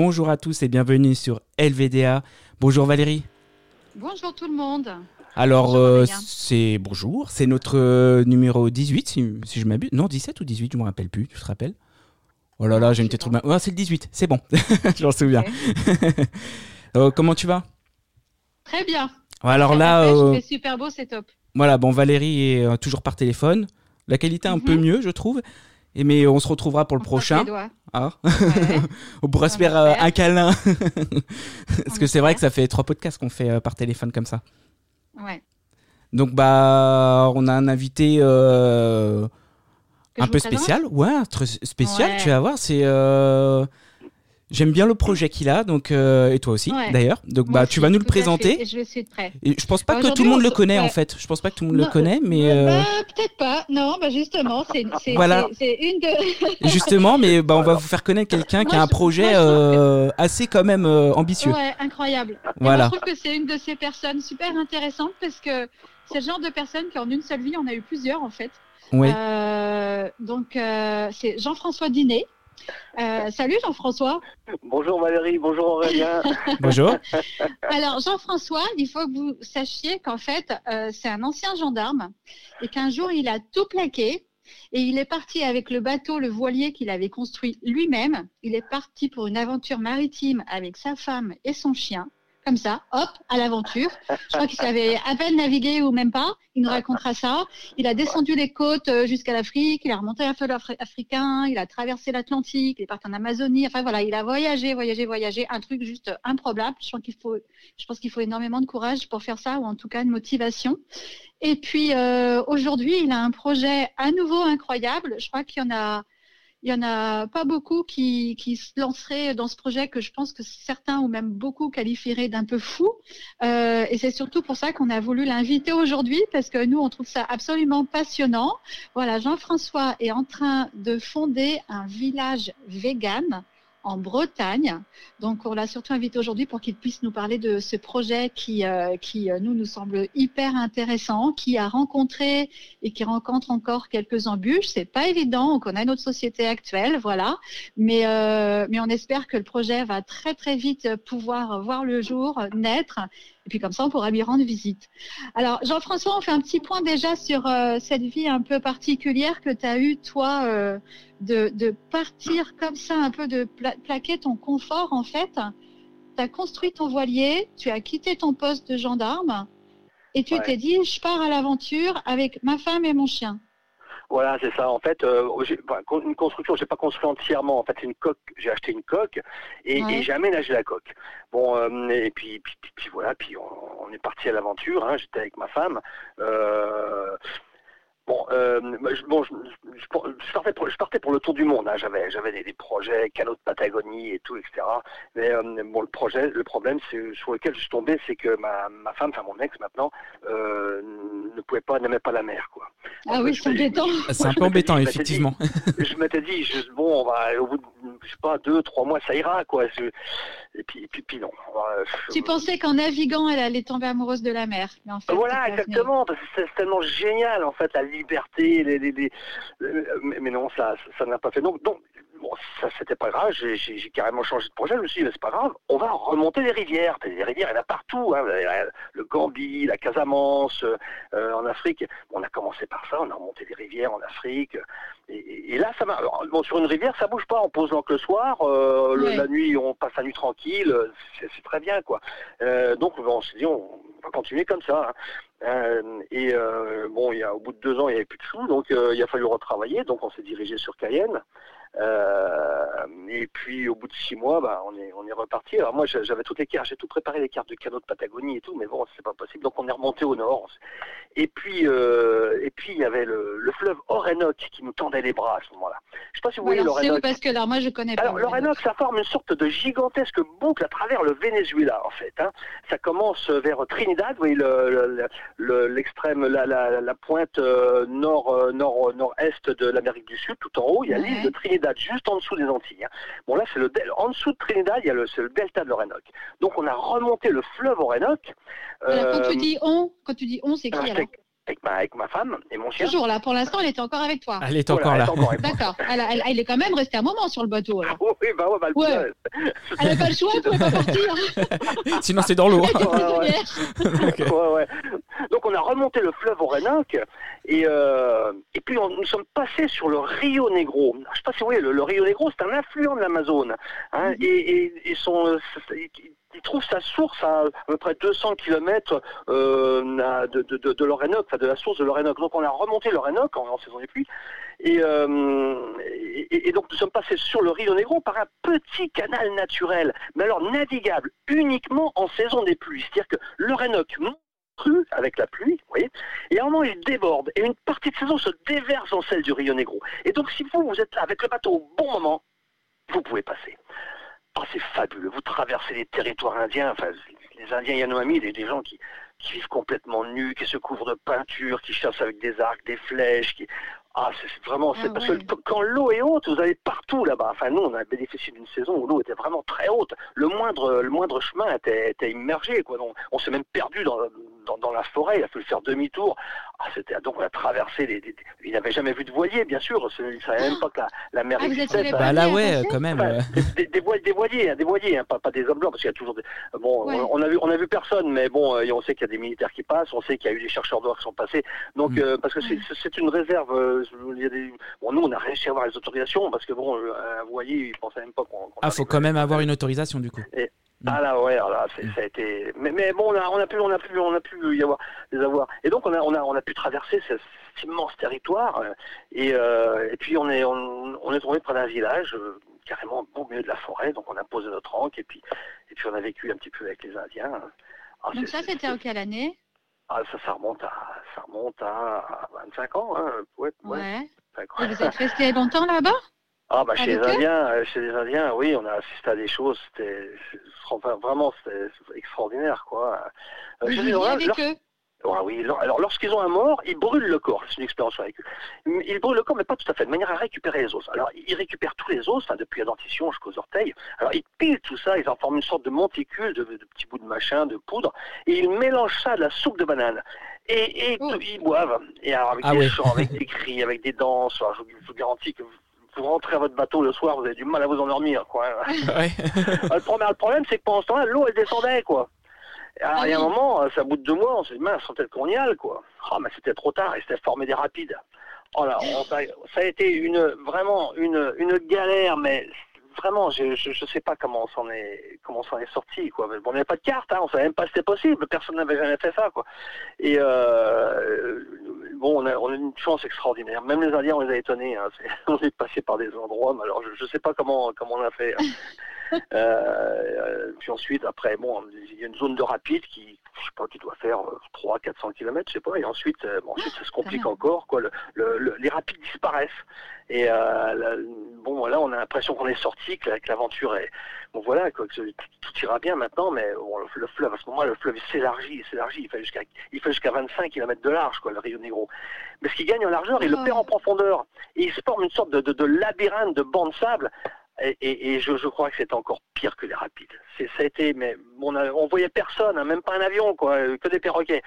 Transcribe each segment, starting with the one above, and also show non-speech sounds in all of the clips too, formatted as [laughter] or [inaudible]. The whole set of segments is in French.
Bonjour à tous et bienvenue sur LVDA. Bonjour Valérie. Bonjour tout le monde. Alors, euh, c'est bonjour, c'est notre euh, numéro 18, si, si je m'abuse. Non, 17 ou 18, je ne me rappelle plus, tu te rappelles? Oh là là, j'ai une tête trop c'est le 18, c'est bon, [laughs] je m'en souviens. [laughs] Euh, comment tu vas? Très bien. Alors là. C'est super beau, c'est top. Voilà, bon, Valérie est toujours par téléphone. La qualité est un peu mhm. mieux, je trouve. Et mais on se retrouvera pour le prochain. Ah. [laughs] on pourra se faire un câlin. [laughs] Parce que c'est vrai que ça fait trois podcasts qu'on fait par téléphone comme ça. Ouais. Donc bah on a un invité euh, un peu spécial, ouais, très spécial. Tu vas voir, c'est euh, J'aime bien le projet qu'il a, donc euh, et toi aussi d'ailleurs. Donc bah tu vas nous le présenter. je suis prêt. Et je pense pas que tout le monde le connaît en fait. Je pense pas que tout le monde le connaît, mais bah, peut-être pas. Non, bah justement, c'est [laughs] voilà. une de. justement, mais bah on va vous faire connaître quelqu'un qui a un projet assez quand même ambitieux. Ouais, incroyable. Voilà. je trouve que c'est une de ces personnes super intéressantes parce que c'est le genre de personne qui en une seule vie, on a eu plusieurs en fait. Oui. donc c'est Jean-François Dinet. Euh, salut Jean-François. Bonjour Valérie, bonjour Aurélien. [laughs] bonjour. Alors Jean-François, il faut que vous sachiez qu'en fait, euh, c'est un ancien gendarme et qu'un jour, il a tout plaqué et il est parti avec le bateau, le voilier qu'il avait construit lui-même. Il est parti pour une aventure maritime avec sa femme et son chien comme ça, hop, à l'aventure. Je crois qu'il savait à peine naviguer ou même pas. Il nous racontera ça. Il a descendu les côtes euh, jusqu'à l'Afrique, il a remonté un fleuve africain, il a traversé l'Atlantique, il est parti en Amazonie. Enfin voilà, il a voyagé, voyagé, voyagé. Un truc juste improbable. Je pense qu'il faut, je pense qu'il faut énormément de courage pour faire ça, ou en tout cas de motivation. Et puis euh, aujourd'hui, il a un projet à nouveau incroyable. Je crois qu'il y en a il y en a pas beaucoup qui, qui, se lanceraient dans ce projet que je pense que certains ou même beaucoup qualifieraient d'un peu fou. Euh, et c'est surtout pour ça qu'on a voulu l'inviter aujourd'hui parce que nous, on trouve ça absolument passionnant. Voilà, Jean-François est en train de fonder un village vegan en Bretagne. Donc, on l'a surtout invité aujourd'hui pour qu'il puisse nous parler de ce projet qui, euh, qui euh, nous, nous semble hyper intéressant, qui a rencontré et qui rencontre encore quelques embûches. C'est pas évident, on connaît notre société actuelle, voilà. Mais, euh, mais on espère que le projet va très, très vite pouvoir voir le jour, naître et puis comme ça, on pourra lui rendre visite. Alors, Jean-François, on fait un petit point déjà sur euh, cette vie un peu particulière que tu as eue, toi, euh, de, partir comme ça, un peu de plaquer ton confort, en fait. Tu as construit ton voilier, tu as quitté ton poste de gendarme et tu t'es dit, je pars à l'aventure avec ma femme et mon chien. Voilà, c'est ça. En fait, euh, une construction, j'ai pas construit entièrement. En fait, c'est une coque. J'ai acheté une coque et, j'ai aménagé la coque. Bon, euh, et puis, puis, voilà, puis on, est parti à l'aventure. Hein, J'étais avec ma femme. Euh, Bon, euh, je, bon je, je, partais pour, je, partais pour, le tour du monde. Hein. J'avais, j'avais des, projets, canaux de Patagonie et tout, etc. Mais euh, bon, le projet, le problème, c'est sur lequel je suis tombé, c'est que ma, ma femme, enfin mon ex maintenant, euh, ne pouvait pas, n'aimait pas la mer, quoi. Ah oui, c'est embêtant. C'est un peu embêtant, effectivement. je m'étais dit, bon, on va, au bout de, je sais pas, deux, trois mois, ça ira, quoi. Et puis, puis, puis non. tu pensais qu'en naviguant, elle allait tomber amoureuse de la mer, mais en fait, voilà, exactement. C'est tellement génial, en fait, la liberté, les, les, mais, non, ça ça n'a pas fait. Donc, donc bon, ça c'était pas grave, j'ai carrément changé de projet, je me suis dit, c'est pas grave, on va remonter les rivières. Les rivières, il y en a partout, hein. le Gambie, la Casamance, euh, en Afrique. On a commencé par ça, on a remonté les rivières en Afrique. Et, là, ça bon, sur une rivière, ça bouge pas, on pose l'encre le soir, euh, la nuit, on passe la nuit tranquille, c'est très bien, quoi. Euh, donc, on s'est dit, on va continuer comme ça. Hein. Euh, et euh, bon, il y a, au bout de deux ans, il n'y avait plus de sous, donc euh, il a fallu retravailler. Donc on s'est dirigé sur Cayenne. Euh, et puis au bout de six mois, bah, on est on est reparti. Alors moi j'avais toutes les cartes, j'ai tout préparé les cartes de canaux de Patagonie et tout, mais bon c'est pas possible. Donc on est remonté au nord. Et puis euh, et puis il y avait le, le fleuve Orénoque qui nous tendait les bras à ce moment-là. Je sais pas si vous voyez l'Orénoque. parce que là moi je connais pas. Alors l'Orénoque ça forme une sorte de gigantesque boucle à travers le Venezuela en fait. Hein. Ça commence vers Trinidad, vous voyez l'extrême la, la, la, pointe euh, nord nord nord-est de l'Amérique du Sud, tout en haut il y a l'île de Trinidad juste en dessous des Antilles. Hein. Bon là, c'est le en dessous de Trinidad, il y a le, le delta de l'Orénoque. Donc on a remonté le fleuve Orénoque. quand tu euh, dis on, quand tu dis on, c'est qui alors avec ma, avec ma femme et mon chien. Toujours là, pour l'instant, elle était encore avec toi. Elle est encore là. D'accord. Elle, elle, est quand même restée un moment sur le bateau. Alors. oui, bah ouais, bah, ouais. Elle n'a pas le choix, elle ne pouvait pas partir. [laughs] [laughs] Sinon, c'est dans l'eau. [laughs] ouais, ouais. Donc, on a remonté le fleuve Orénoque et, euh, et puis on, nous sommes passés sur le Rio Negro. Je ne sais pas si vous voyez, le, Rio Negro, c'est un affluent de l'Amazone. Hein, mm-hmm. et, et, son, il trouve sa source à à peu près 200 km euh, de, de, de, l'Orénoque, enfin de la source de l'Orénoque. Donc on a remonté l'Orénoque en, en, saison des pluies. Euh, et, et, donc nous sommes passés sur le Rio Negro par un petit canal naturel, mais alors navigable uniquement en saison des pluies. C'est-à-dire que l'Orénoque avec la pluie, vous voyez, et à un moment il déborde, et une partie de saison se déverse dans celle du Rio Negro. Et donc si vous, vous êtes là avec le bateau au bon moment, vous pouvez passer. Oh, c'est fabuleux. Vous traversez les territoires indiens, enfin, les Indiens Yanomami, des, des gens qui, qui vivent complètement nus, qui se couvrent de peinture, qui chassent avec des arcs, des flèches, qui... Ah, c'est vraiment, c'est ah parce que quand l'eau est haute, vous allez partout là-bas. Enfin, nous, on a bénéficié d'une saison où l'eau était vraiment très haute. Le moindre, le moindre chemin était, était immergé, quoi. Donc, on s'est même perdu dans, dans, la forêt. Il a fallu faire demi-tour. Ah, c'était donc on a traversé les. il n'avait jamais vu de voilier, bien sûr. Il savait même pas que la, la mer ah, existait. Bah là, ouais, quand même. des, des, voiliers, des voiliers, hein, des voiliers hein, pas, pas, des hommes blancs, parce qu'il y a toujours. Des... Bon, on, a vu, on a vu personne, mais bon, euh, on sait qu'il y a des militaires qui passent, on sait qu'il y a eu des chercheurs d'or qui sont passés. Donc, mm. euh, parce que c'est une réserve. Euh, il y a des... Bon, nous, on a réussi à avoir les autorisations, parce que bon, un voilier, il pensait même pas qu'on. ah, faut quand même avoir une autorisation du coup. Ah là ouais, là, ça a été. Mais, mais, bon, on a, on a pu, on a pu, on a pu y avoir les avoir. Et donc on a, on a, on a pu traverser cet immense territoire. Euh, et, euh, et puis on est, on, on est tombé près d'un village euh, carrément au milieu de la forêt. Donc on a posé notre ancre et puis, et puis on a vécu un petit peu avec les Indiens. Ah, donc ça, c'était en quelle année? Ah ça, ça remonte à, ça remonte à 25 ans. Hein. Ouais. ouais. Et vous êtes resté longtemps là-bas? Ah bah chez les Indiens, euh, chez les Indiens, oui, on a assisté à des choses, c'était vraiment c'était extraordinaire quoi. Euh, Vous avec eux? Ah oui, alors lorsqu'ils ont un mort, ils brûlent le corps. C'est une expérience avec eux. Ils brûlent le corps, mais pas tout à fait, de manière à récupérer les os. Alors ils récupèrent tous les os, enfin, depuis la dentition jusqu'aux orteils. Alors ils pilent tout ça, ils en forment une sorte de monticule, de, petits bouts de machin, de poudre, et ils mélangent ça à de la soupe de banane. Et, et oh. ils boivent. Et alors avec ah des chants, avec [laughs] des cris, avec des danses. je, vous garantis que vous rentrez à votre bateau le soir, vous avez du mal à vous endormir, quoi. [laughs] le problème, le problème c'est que pendant ce temps-là, l'eau, elle descendait, quoi. Et à, un moment, ça bout de deux mois, on s'est dit, mince, peut-être qu'on y aille, quoi. Ah, mais c'était trop tard, et c'était formé des rapides. Oh là, ça, a été une, vraiment une, une galère, mais vraiment, je, je, sais pas comment on s'en est, comment on s'en est sorti, quoi. Bon, on n'avait pas de carte, hein, on savait même pas si c'était possible, personne n'avait jamais fait ça, quoi. Et euh, bon, on a, on a, une chance extraordinaire. Même les Indiens, on les a étonnés. Hein. [laughs] on est passé par des endroits, mais alors je, ne sais pas comment, comment on a fait. Hein. [laughs] Euh, puis ensuite, après, bon, il y a une zone de rapide qui, je sais pas, qui doit faire 300, 400 km, je sais pas. Et ensuite, euh, bon, ensuite ça se complique encore, quoi. Le, les rapides disparaissent. Et euh, bon, là, on a l'impression qu'on est sorti, que, l'aventure est, bon, voilà, quoi, tout, ira bien maintenant, mais le, fleuve, à ce moment-là, le fleuve s'élargit, s'élargit. Il fait jusqu'à, il fait jusqu'à 25 km de large, quoi, le Rio Negro. Mais ce qui gagne en largeur, il le perd en profondeur. Et il se forme une sorte de, de, de labyrinthe de bancs de sable et, je, crois que c'est encore pire que les rapides. C'est, ça a été, mais on, on voyait personne, hein, même pas un avion, quoi, que des perroquets.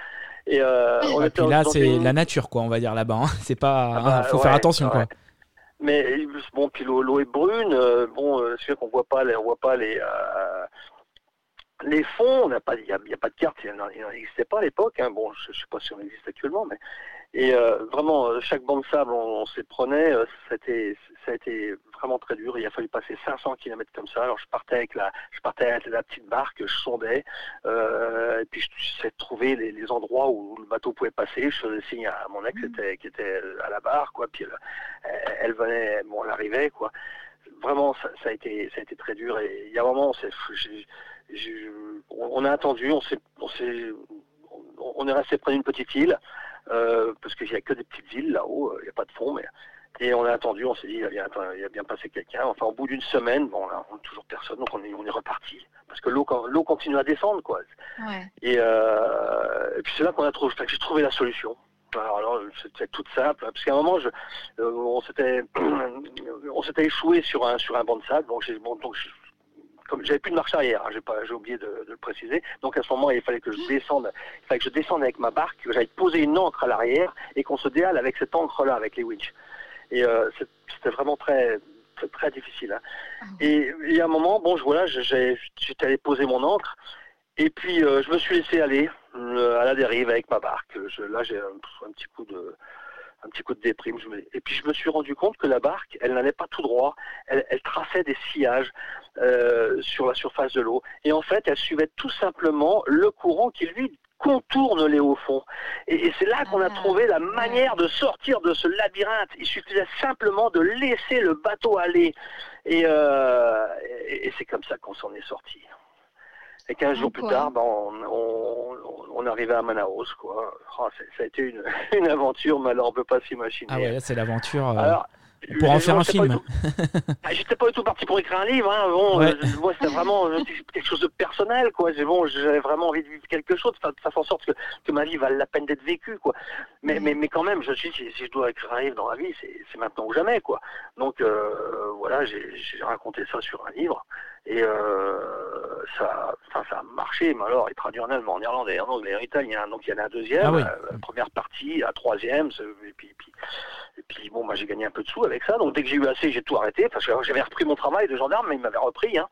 Et, euh, on là, c'est la nature, quoi, on va dire là-bas. Hein. C'est pas, ah bah, hein, faut faire attention, quoi. Mais bon, puis l'eau, est brune. Euh, bon, euh, c'est sûr qu'on voit pas, on voit pas les les fonds. On pas, il n'y a, a, pas de carte. Il n'existait pas à l'époque. Hein. Bon, je, ne sais pas si on existe actuellement, mais et euh, vraiment, euh, chaque banc de sable, on, s'y prenait. Euh, ça, a été, vraiment très dur. Il a fallu passer 500 km comme ça. Alors je partais avec la, je partais avec la petite barque, je sondais, et puis je j'essayais de trouver les, endroits où le bateau pouvait passer. Je faisais signe à mon ex mmh. qui était à la barre, quoi. Puis elle, venait, bon, elle arrivait, quoi. Vraiment, ça, a été, ça a été très dur. Et il y a un moment, on, on a attendu, on on s'est, on est resté près d'une petite île. Euh, parce qu'il n'y a que des petites villes là-haut, il n'y a pas de fond, mais et on a attendu, on s'est dit, il y a bien, passé quelqu'un. Enfin, au bout d'une semaine, bon, là, on n'a toujours personne, donc on est, on est reparti. Parce que l'eau, l'eau continue à descendre, quoi. Et, euh, et, puis c'est là qu'on a trouvé, j'ai trouvé la solution. Alors, c'était toute simple, parce qu'à un moment, je, euh, on s'était, [clears throat] on s'était échoué sur un, sur un banc de sable. Donc, bon, donc comme j'avais plus de marche arrière, hein, j'ai oublié de, le préciser. Donc à ce moment, il fallait que je descende, il fallait que je descende avec ma barque, que j'aille poser une ancre à l'arrière et qu'on se déhale avec cette ancre-là, avec les winches. Et euh, c'était vraiment très, très, difficile. Hein. Ah et, il y a un moment, bon, je, voilà, j'étais allé poser mon ancre. Et puis euh, je me suis laissé aller à la dérive avec ma barque. là j'ai un, petit coup de, un petit coup de déprime. Et puis je me suis rendu compte que la barque, elle n'allait pas tout droit, elle, traçait des sillages euh, sur la surface de l'eau. Et en fait, elle suivait tout simplement le courant qui, lui, contourne les hauts fonds. Et, c'est là qu'on a ah. trouvé la manière de sortir de ce labyrinthe. Il suffisait simplement de laisser le bateau aller. Et, euh, et c'est comme ça qu'on s'en est sorti. Et 15 jours plus tard, ben, on, on, arrivait à Manaus. Quoi. Oh, ça a été une, [laughs] une aventure, mais alors on ne peut pas s'imaginer. Ah ouais, c'est l'aventure. Euh, pour en faire un film. [laughs] Ah, j'étais pas du tout parti pour écrire un livre. Hein. Bon, euh, moi, c'était vraiment euh, quelque chose de personnel. quoi. Bon, j'avais vraiment envie de vivre quelque chose, de faire en sorte que, que, ma vie vale la peine d'être vécue. quoi. Mais, mais, mais quand même, je suis si, si je dois écrire un livre dans la vie, c'est maintenant ou jamais. quoi. Donc voilà, j'ai raconté ça sur un livre. Et euh, ça, ça a marché, mais alors il traduit en allemand, en irlandais, en anglais, en italien. Donc il y en a un deuxième, ah euh, première partie, la troisième, et puis, et puis, bon, moi j'ai gagné un peu de sous avec ça. Donc dès que j'ai eu assez, j'ai tout arrêté parce que j'avais repris mon travail de gendarme, mais il m'avait repris. Hein.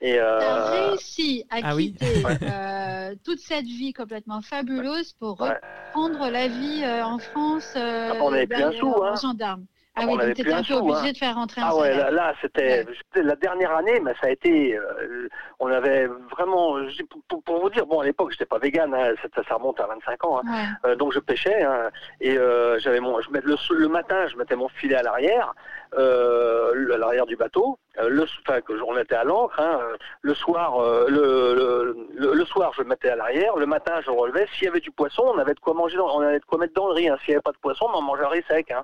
Et euh... réussi à ah quitter euh, toute cette vie complètement fabuleuse pour reprendre la vie en France euh, ah, on avait plus un sou, hein. gendarme. Ah, oui, étais un peu obligé hein. de faire rentrer un Ah ouais, là, c'était la dernière année, mais ça a été, euh, on avait vraiment, pour, vous dire, bon à l'époque j'étais pas vegan, hein, ça, remonte à 25 ans, hein, euh, donc je pêchais et euh, j'avais mon, je mettais le, le, matin, je mettais mon filet à l'arrière, à l'arrière du bateau, le, enfin que on était à l'encre, le soir, le, le, soir je le mettais à l'arrière, le matin je relevais, s'il y avait du poisson, on avait de quoi manger, on avait de quoi mettre dans le riz, s'il n'y avait pas de poisson, on mangeait un riz sec.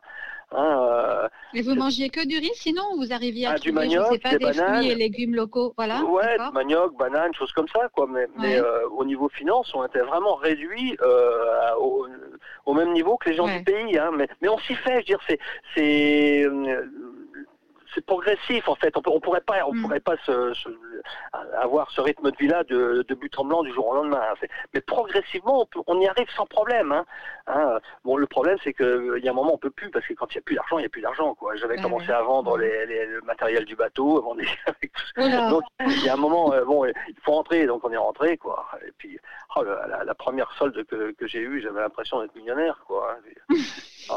Hein, euh, Mais vous mangiez que du riz, sinon vous arriviez à ah, trouver, du manioc, pas, des, fruits et légumes locaux, voilà. Ouais, du manioc, bananes, choses comme ça, quoi. Mais, mais euh, au niveau finance, on était vraiment réduits euh, au, au, même niveau que les gens du pays. Hein. Mais, mais on s'y fait, je veux dire, c'est c'est progressif en fait. On, on pourrait pas, on mm. pourrait pas se, avoir ce rythme de vie là de, de, but en blanc du jour au lendemain. Hein. Mais progressivement, on, on, y arrive sans problème. Hein. Hein. Bon, le problème c'est qu'il y a un moment on peut plus parce que quand il n'y a plus d'argent, il n'y a plus d'argent. Quoi. J'avais commencé à vendre les, les, le matériel du bateau, vendre [laughs] avec tout ça. Donc il y a un moment, euh, bon, il faut rentrer, donc on est rentré quoi. Et puis oh, la, la, première solde que, que j'ai eue, j'avais l'impression d'être millionnaire quoi. [laughs]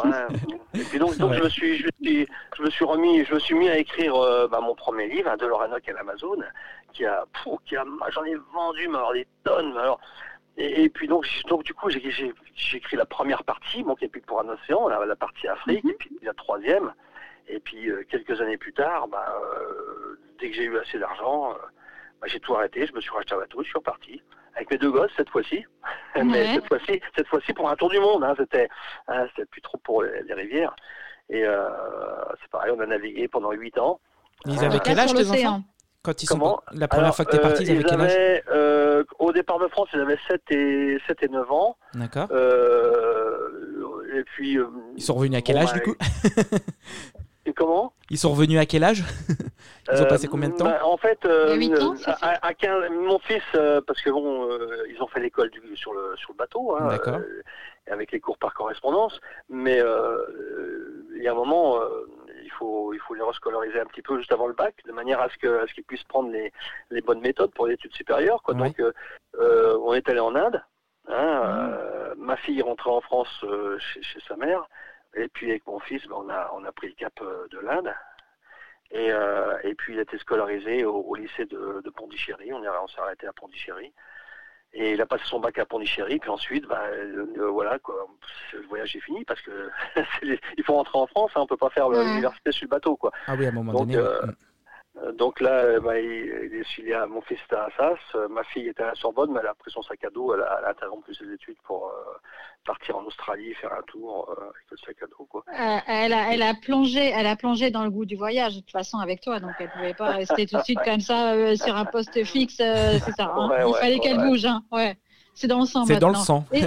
[laughs] Et puis donc, donc je me suis, je, je me suis remis, je me suis mis à écrire euh, bah, mon premier livre, hein, De à l'Amazon, qui a, qui a j'en ai vendu mais alors, des tonnes. Alors, et, puis donc, donc du coup, j'ai écrit la première partie, bon, qui est plus pour un océan, la, la partie Afrique, mhm. et puis la troisième. Et puis euh, quelques années plus tard, bah, euh, dès que j'ai eu assez d'argent, bah, j'ai tout arrêté, je me suis racheté un bateau, je suis reparti avec mes deux gosses cette fois-ci. [laughs] Mais cette fois-ci, cette fois-ci pour un tour du monde. Hein, c'était, hein, c'était plus trop pour les, rivières. Et euh, c'est pareil, on a navigué pendant 8 ans. Ils avaient quel âge tes enfants quand ils sont la première fois que tu es parti, ils avaient quel âge euh, Au départ de France, ils avaient 7 et 7 et 9 ans. D'accord. Euh, et puis ils sont revenus à quel âge du coup [laughs] Et comment Ils sont revenus à quel âge? Ils ont passé combien de temps? bah, En fait, euh, à, 15, mon fils, euh, parce que bon, euh, ils ont fait l'école sur le sur le bateau, hein, avec les cours par correspondance. Mais il y a un moment, il faut il faut les rescolariser un petit peu juste avant le bac, de manière à ce que ce qu'ils puissent prendre les, les bonnes méthodes pour l'étude supérieure. Quoi. Donc, on est allé en Inde. Hein, mmh. ma fille est rentrée en France chez, chez sa mère. Et puis avec mon fils, ben, on, a, on a pris le cap euh, de l'Inde. Et, euh, et, puis il a été scolarisé au, lycée de, de, Pondichéry. On, on s'est arrêté à Pondichéry. Et il a passé son bac à Pondichéry. Puis ensuite, ben, euh, voilà, quoi, le voyage est fini parce que [laughs] il faut rentrer en France. Hein, on peut pas faire l'université sur le bateau, quoi. Ah oui, à un moment donné. Mm. Euh, donc là, euh, bah, il, est à, mon fils était à Assas, euh, ma fille était à la Sorbonne, mais elle a pris son sac à dos, elle a, interrompu ses études pour partir en Australie, faire un tour avec le sac à dos. Quoi. elle, a, elle, a plongé, elle a plongé dans le goût du voyage, de toute façon, avec toi, donc elle ne pouvait pas rester tout de suite comme ça sur un poste fixe, c'est ça. Hein. il fallait qu'elle bouge, hein. ouais. c'est dans le sang. C'est dans le sang. Et,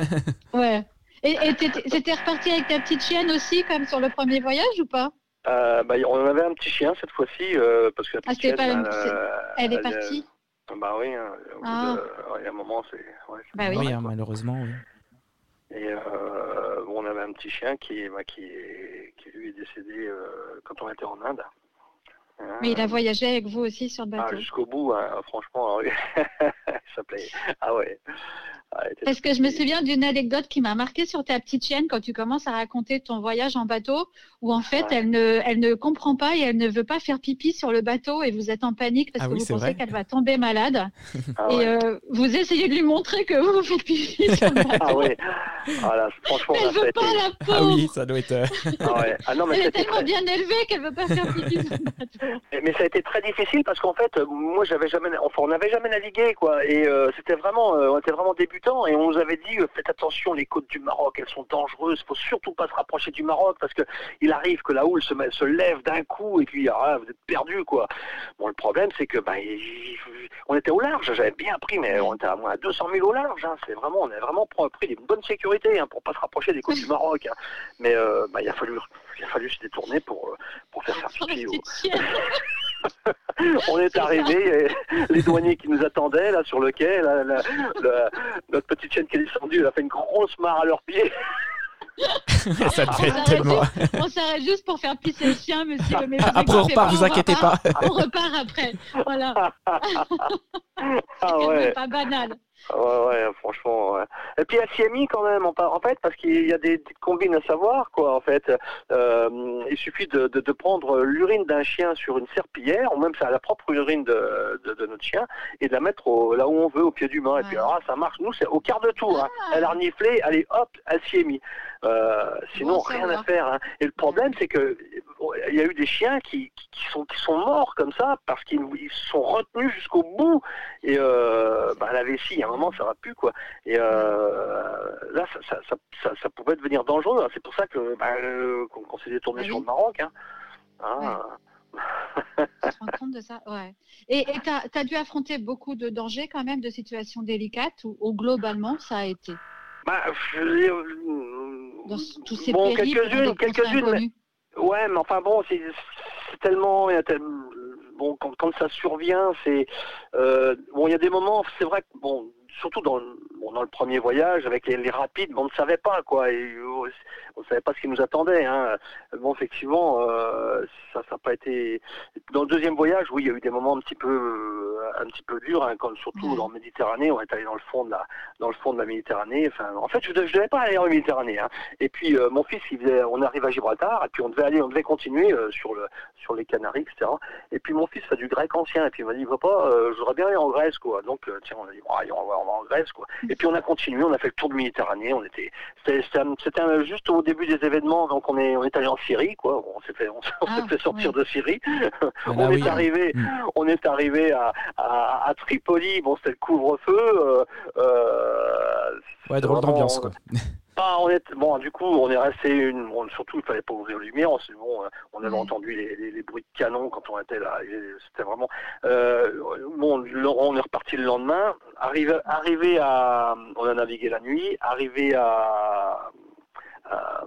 ouais. Et t'étais reparti avec ta petite chienne aussi, comme sur le premier voyage ou pas? Bah, On avait un petit chien cette fois-ci, parce que la petite ah, elle, est partie Bah oui, hein, ah. il y a un moment, c'est... bah oui, hein, malheureusement, oui. Et on avait un petit chien qui, bah, qui, qui lui est décédé quand on était en Inde. Mais il a voyagé avec vous aussi sur le bateau. Ah, jusqu'au bout, hein, franchement. [laughs] ça plaît. Ah ouais. Parce que je me souviens d'une anecdote qui m'a marqué sur ta petite chienne quand tu commences à raconter ton voyage en bateau, où en fait elle, ne, elle ne comprend pas et elle ne veut pas faire pipi sur le bateau et vous êtes en panique parce ah que vous pensez qu'elle va tomber malade. Ah et euh, vous essayez de lui montrer que vous, vous faites pipi sur le [laughs] bateau. Ah oui, voilà, franchement. elle veut pas la peau. Ah oui, ça doit être. Euh, [laughs] ah ouais. ah non, mais elle est tellement bien élevée qu'elle veut pas faire pipi sur le bateau. [laughs] Mais ça a été très difficile parce qu'en fait, moi j'avais jamais, enfin on n'avait jamais navigué quoi, et euh, c'était vraiment, on était vraiment débutants et on nous avait dit faites attention, les côtes du Maroc, elles sont dangereuses, faut surtout pas se rapprocher du Maroc parce que il arrive que la houle se, se lève d'un coup et puis ah, vous êtes perdu quoi. Bon, le problème c'est que ben, on était au large, j'avais bien pris, mais on était à moins 200 000 au large. Hein. c'est vraiment, on a vraiment pris une bonne sécurité hein, pour pas se rapprocher des côtes du Maroc. Hein. Mais euh, ben, il a fallu, il a fallu se détourner pour euh, pour faire faire pipi. [laughs] [laughs] [laughs] on est arrivé, les douaniers qui nous attendaient là sur le quai, notre petite chienne qui est descendue, elle a fait une grosse mare à leurs pieds. [laughs] ça devait être tellement. On s'arrête juste pour faire pisser le chien, monsieur. Mais après, on repart, vous inquiétez pas. On repart après. Voilà. [laughs] Ah ouais. pas banal. Ouais, ouais, franchement. Ouais. Et puis à Siami quand même, en, fait, parce qu'il y a des, combines à savoir, quoi. En fait, euh, il suffit de, de, de prendre l'urine d'un chien sur une serpillière, ou même c'est la propre urine de, de, notre chien, et de la mettre au, là où on veut, au pied du main. Et puis alors, ça marche. Nous, c'est au quart de tour. Hein. Ah. Elle a reniflé, allez, hop, mis. Euh, sinon, rien à faire. Hein. Et le problème, c'est que il y a eu des chiens qui, qui, sont, qui sont morts comme ça parce qu'ils sont retenus jusqu'au bout. Et euh, bah, la vessie, un moment, ça va plus quoi. Et euh, là, ça, ça, ça, ça, pouvait devenir dangereux. Hein. C'est pour ça que bah, euh, qu'on s'est détourné ah sur le Maroc. Hein. Ah. [laughs] tu te rends compte de ça? Ouais. Et tu as, dû affronter beaucoup de dangers quand même, de situations délicates ou, globalement ça a été? Bah, Dans tous ces bon, quelques-unes, quelques-unes. Ouais, mais enfin bon, c'est tellement, bon quand, quand, ça survient, c'est euh, bon, il y a des moments, c'est vrai que bon, surtout dans, bon, dans le premier voyage avec les, rapides, on ne savait pas quoi, et, euh, on ne savait pas ce qui nous attendait. Hein. Bon, effectivement, euh, ça n'a pas été. Dans le deuxième voyage, oui, il y a eu des moments un petit peu, euh, un petit peu durs, hein, comme surtout dans la Méditerranée, on est allé dans le fond de la, dans le fond de la Méditerranée. Enfin, en fait, je ne devais pas aller en Méditerranée. Hein. Et puis mon fils, il faisait, on arrive à Gibraltar, et puis on devait aller, on devait continuer sur le, sur les Canaries, etc. Et puis mon fils fait du grec ancien, et puis il m'a dit, papa, je voudrais bien aller en Grèce, quoi. Donc tiens, on a dit, on va, on va en Grèce, quoi. Et puis on a continué, on a fait le tour de Méditerranée, on était, c'était juste au début des événements, donc on est, on est allé en Syrie, quoi. On s'est fait, on, ah, fait sortir de Syrie. on, est arrivé, mm. on est arrivé à, à, Tripoli. Bon, c'était le couvre-feu. Euh, euh, ouais, drôle d'ambiance, quoi. Ah, on est, bon, du coup, on est resté une. surtout, il fallait pas ouvrir les lumières. On, bon, on avait entendu les, les, bruits de canon quand on était là. C'était vraiment. Euh, bon, on est reparti le lendemain. Arrivé, arrivé à. On a navigué la nuit. Arrivé à, à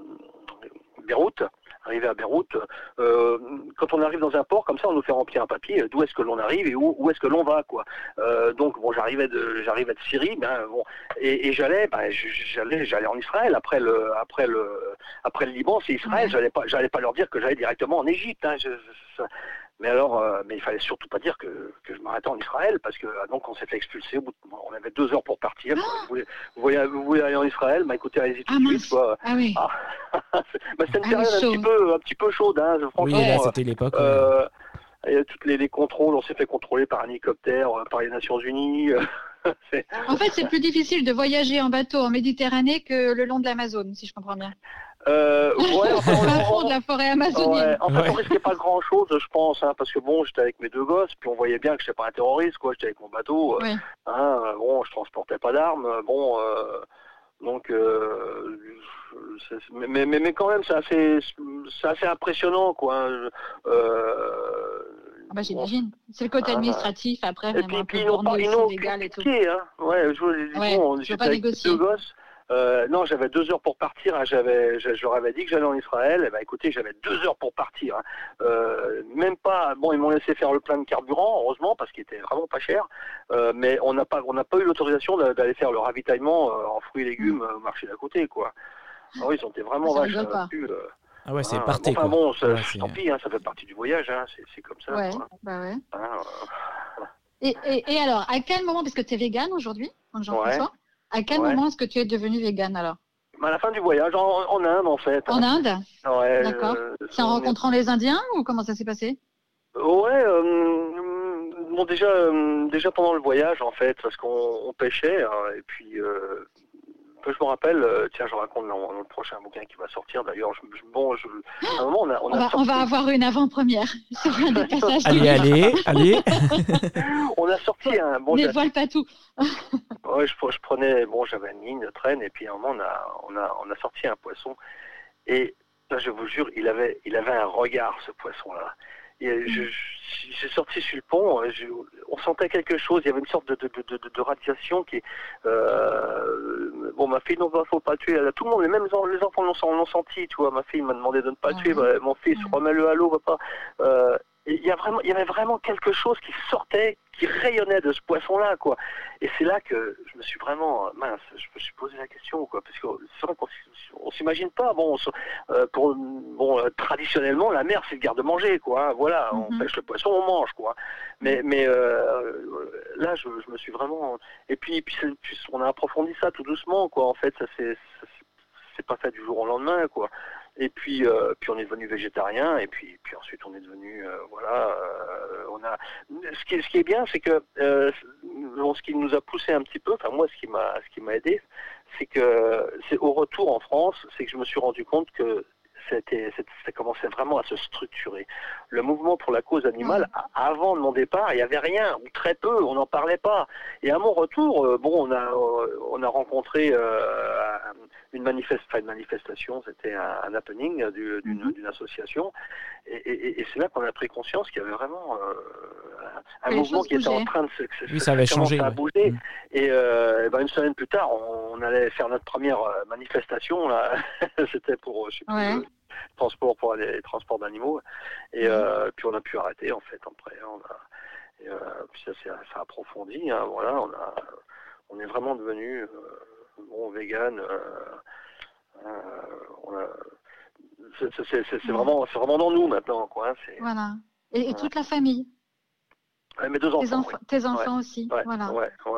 Beyrouth arrivé à Beyrouth, euh, quand on arrive dans un port comme ça, on nous fait remplir un papier d'où est-ce que l'on arrive et où, où est-ce que l'on va, quoi. Euh, donc bon, j'arrivais de j'arrivais de Syrie, ben bon, et, et j'allais, ben, j'allais j'allais en Israël après le après le après le Liban, c'est Israël. J'allais pas j'allais pas leur dire que j'allais directement en Égypte. Hein, je, mais alors, euh, mais il fallait surtout pas dire que, que je m'arrêtais en Israël parce que ah, donc on s'est fait expulser. Au bout on avait deux heures pour partir. Ah vous, voulez, vous, voulez, vous, voulez, aller en Israël? Bah écoutez, allez-y tout de suite. Ah oui. Ah, [laughs] bah, c'était une ah, période un petit peu, un petit peu chaude. Hein, franchement, oui, là c'était l'époque. Euh, il y a toutes les, les, contrôles, on s'est fait contrôler par un hélicoptère, euh, par les Nations Unies. [laughs] en fait, c'est plus difficile de voyager en bateau en Méditerranée que le long de l'Amazone, si je comprends bien. Euh, ouais, [laughs] enfin, on, de la forêt amazonienne. en fait, on risquait pas grand chose, je pense, hein, parce que bon, j'étais avec mes deux gosses, puis on voyait bien que j'étais pas un terroriste, quoi. J'étais avec mon bateau. Euh, hein, bon, je transportais pas d'armes. Bon, euh, donc, euh, mais, mais, mais, quand même, c'est assez, c'est assez impressionnant, quoi. Hein. Euh, ah bah, j'imagine. C'est le côté administratif, après, et puis, puis ils n'ont pas, ils et tout. Hein. Ouais, je, ouais, bon, avec mes deux gosses. Euh, non, j'avais deux heures pour partir. Hein, j'avais, je, leur avais dit que j'allais en Israël. Eh ben, écoutez, j'avais deux heures pour partir. Hein. Euh, même pas. Bon, ils m'ont laissé faire le plein de carburant, heureusement, parce qu'il était vraiment pas cher. Euh, mais on n'a pas, on n'a pas eu l'autorisation d'aller faire le ravitaillement en fruits et légumes au marché d'à côté, quoi. Ah oui, ils ont été vraiment vaches. Ah ouais, c'est hein, parti. Enfin bon, tant pis, hein, ça fait partie du voyage, hein, c'est comme ça. Ouais, bah ouais. et, et, et, alors, à quel moment, parce que tu es vegan aujourd'hui, Jean-François, à quel moment est-ce que tu es devenu vegan alors à la fin du voyage, en, Inde en fait. En Inde Ouais. D'accord. c'est en rencontrant les Indiens ou comment ça s'est passé Ouais, euh, bon déjà, euh, déjà pendant le voyage en fait, parce qu'on pêchait hein, et puis je me rappelle, euh, tiens, je raconte dans, le prochain bouquin qui va sortir d'ailleurs. bon, je, à un moment, on, a, on, va, on va, avoir une avant-première [laughs] sur un des passages. allez, allez, allez. [laughs] on a sorti un. Bon, Dévoile pas tout. [laughs] ouais, je, je, prenais, bon, j'avais une ligne de traîne et puis à un moment, on a, on a, on a sorti un poisson et là, je vous jure, il avait, il avait un regard, ce poisson-là. Mm. J'ai sorti sur le pont, euh, on sentait quelque chose, il y avait une sorte de, de, de, de radiation qui euh, bon ma fille non faut pas tuer, tout le monde, les mêmes les enfants l'ont senti, tu vois, ma fille m'a demandé de ne pas tuer, bah, mon fils mm. remets-le à l'eau, papa. Euh, il y, a vraiment, il y avait vraiment quelque chose qui sortait, qui rayonnait de ce poisson-là, quoi. Et c'est là que je me suis vraiment, mince, je me suis posé la question, quoi, parce que c'est vrai qu'on on s'imagine pas, bon, euh, pour, bon, euh, traditionnellement, la mer, c'est le garde-manger, quoi. Hein, voilà, on mhm. pêche le poisson, on mange, quoi. Mais, mais euh, là, je, me suis vraiment, et puis, puis, on a approfondi ça tout doucement, quoi. En fait, ça c'est pas fait du jour au lendemain, quoi. Et puis, euh, puis on est devenu végétarien, et puis, puis ensuite on est devenu, euh, voilà, euh, on a. Ce qui, ce qui est bien, c'est que ce qui nous a poussé un petit peu, enfin moi, ce qui m'a, ce qui m'a aidé, c'est que c'est au retour en France, c'est que je me suis rendu compte que ça commençait vraiment à se structurer. Le mouvement pour la cause animale, avant de mon départ, il n'y avait rien, ou très peu, on n'en parlait pas. Et à mon retour, bon, on a, on a rencontré une, manifeste, une manifestation, c'était un, happening mhm. d'une association. Et, c'est là qu'on a pris conscience qu'il y avait vraiment euh, un, mouvement qui était en train de se, oui, ça avait changé, à bouger. Mhm. Et, euh, ben une semaine plus tard, on, allait faire notre première euh, manifestation. Là, [laughs] c'était pour, je sais plus, transport pour les transports d'animaux. Et mhm. puis on a pu arrêter en fait après. On a, et, puis ça, ça a approfondi. Hein, voilà, on a, on est vraiment devenu bon, vegan, euh, euh, c'est vraiment, vraiment dans nous maintenant. Quoi, hein, voilà. Et, toute la famille mes deux enfants. Tes, enfants aussi. voilà.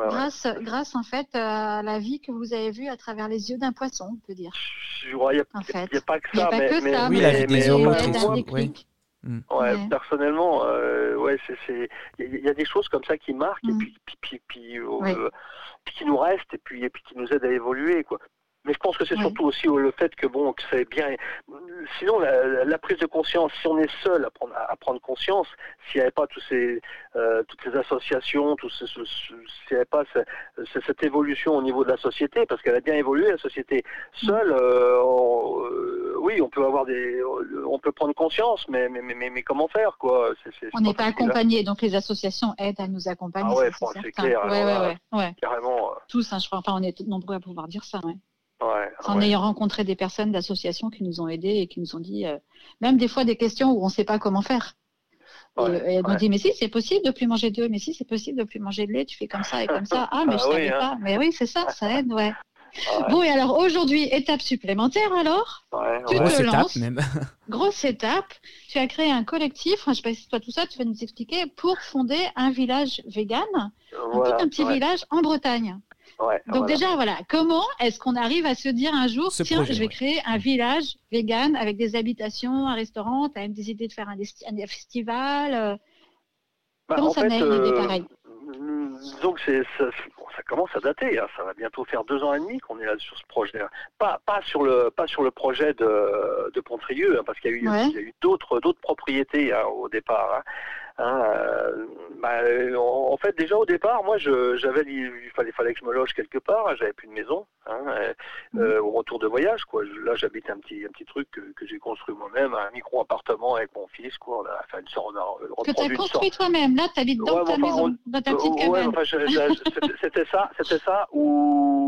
grâce, grâce en fait à la vie que vous avez vue à travers les yeux d'un poisson, on peut dire. Il n'y a, pas que ça. mais, que ça, oui, la vie des Ouais, personnellement, euh, ouais, c'est, il y, a des choses comme ça qui marquent et mm. puis, puis, puis, puis qui nous reste et puis, et puis qui nous aide à évoluer. Quoi. Mais je pense que c'est surtout aussi le fait que bon, que c'est bien. Sinon, la, prise de conscience, si on est seul à prendre, à prendre conscience, s'il n'y avait pas tous ces, euh, toutes ces associations, tout ce, s'il n'y avait pas cette évolution au niveau de la société, parce qu'elle a bien évolué la société. Seul, euh, euh, oui, on peut avoir des, on peut prendre conscience, mais mais mais, mais comment faire quoi? On n'est pas accompagné, donc les associations aident à nous accompagner. Ah ouais, c'est clair. Ouais, ouais, ouais, Carrément. Tous, hein, je crois. Enfin, on est nombreux à pouvoir dire ça. Ouais en ayant rencontré des personnes d'associations qui nous ont aidés et qui nous ont dit, euh, même des fois des questions où on ne sait pas comment faire. et, elles nous dit, mais si, c'est possible de plus manger d'œufs, mais si, c'est possible de plus manger de lait, tu fais comme ça et comme ça. Ah, mais je ne savais hein. pas. Mais oui, c'est ça, ça aide, ouais. Bon, et alors aujourd'hui, étape supplémentaire alors? Tu Grosse te étape même. [laughs] Grosse étape. Tu as créé un collectif, je ne sais pas si toi tout ça, tu vas nous expliquer, pour fonder un village vegan, un, petit village en Bretagne. Donc déjà, voilà, comment est-ce qu'on arrive à se dire un jour, tiens, je vais créer un village vegan avec des habitations, un restaurant, tu as même des idées de faire un, festival euh, bah, Comment ça naît une idée euh, pareille donc c'est ça, commence à dater. Hein. Ça va bientôt faire deux ans et demi qu'on est là sur ce projet. Pas, pas sur le pas sur le projet de, de Pontrieux, hein, parce qu'il y a eu, eu d'autres d'autres propriétés hein, au départ. Hein, euh, bah, en, fait, déjà au départ, moi, j'avais, il fallait, fallait que je me loge quelque part. J'avais plus de maison. Hein, euh, mhm. euh, au retour de voyage, quoi. Là, j'habite un petit, un petit truc que, j'ai construit moi-même, un micro appartement avec mon fils, quoi. On a fait une sorte, on que tu as construit toi-même. Là, tu habites dans ta maison, dans ta petite cabane. c'était ça, c'était ça, ou,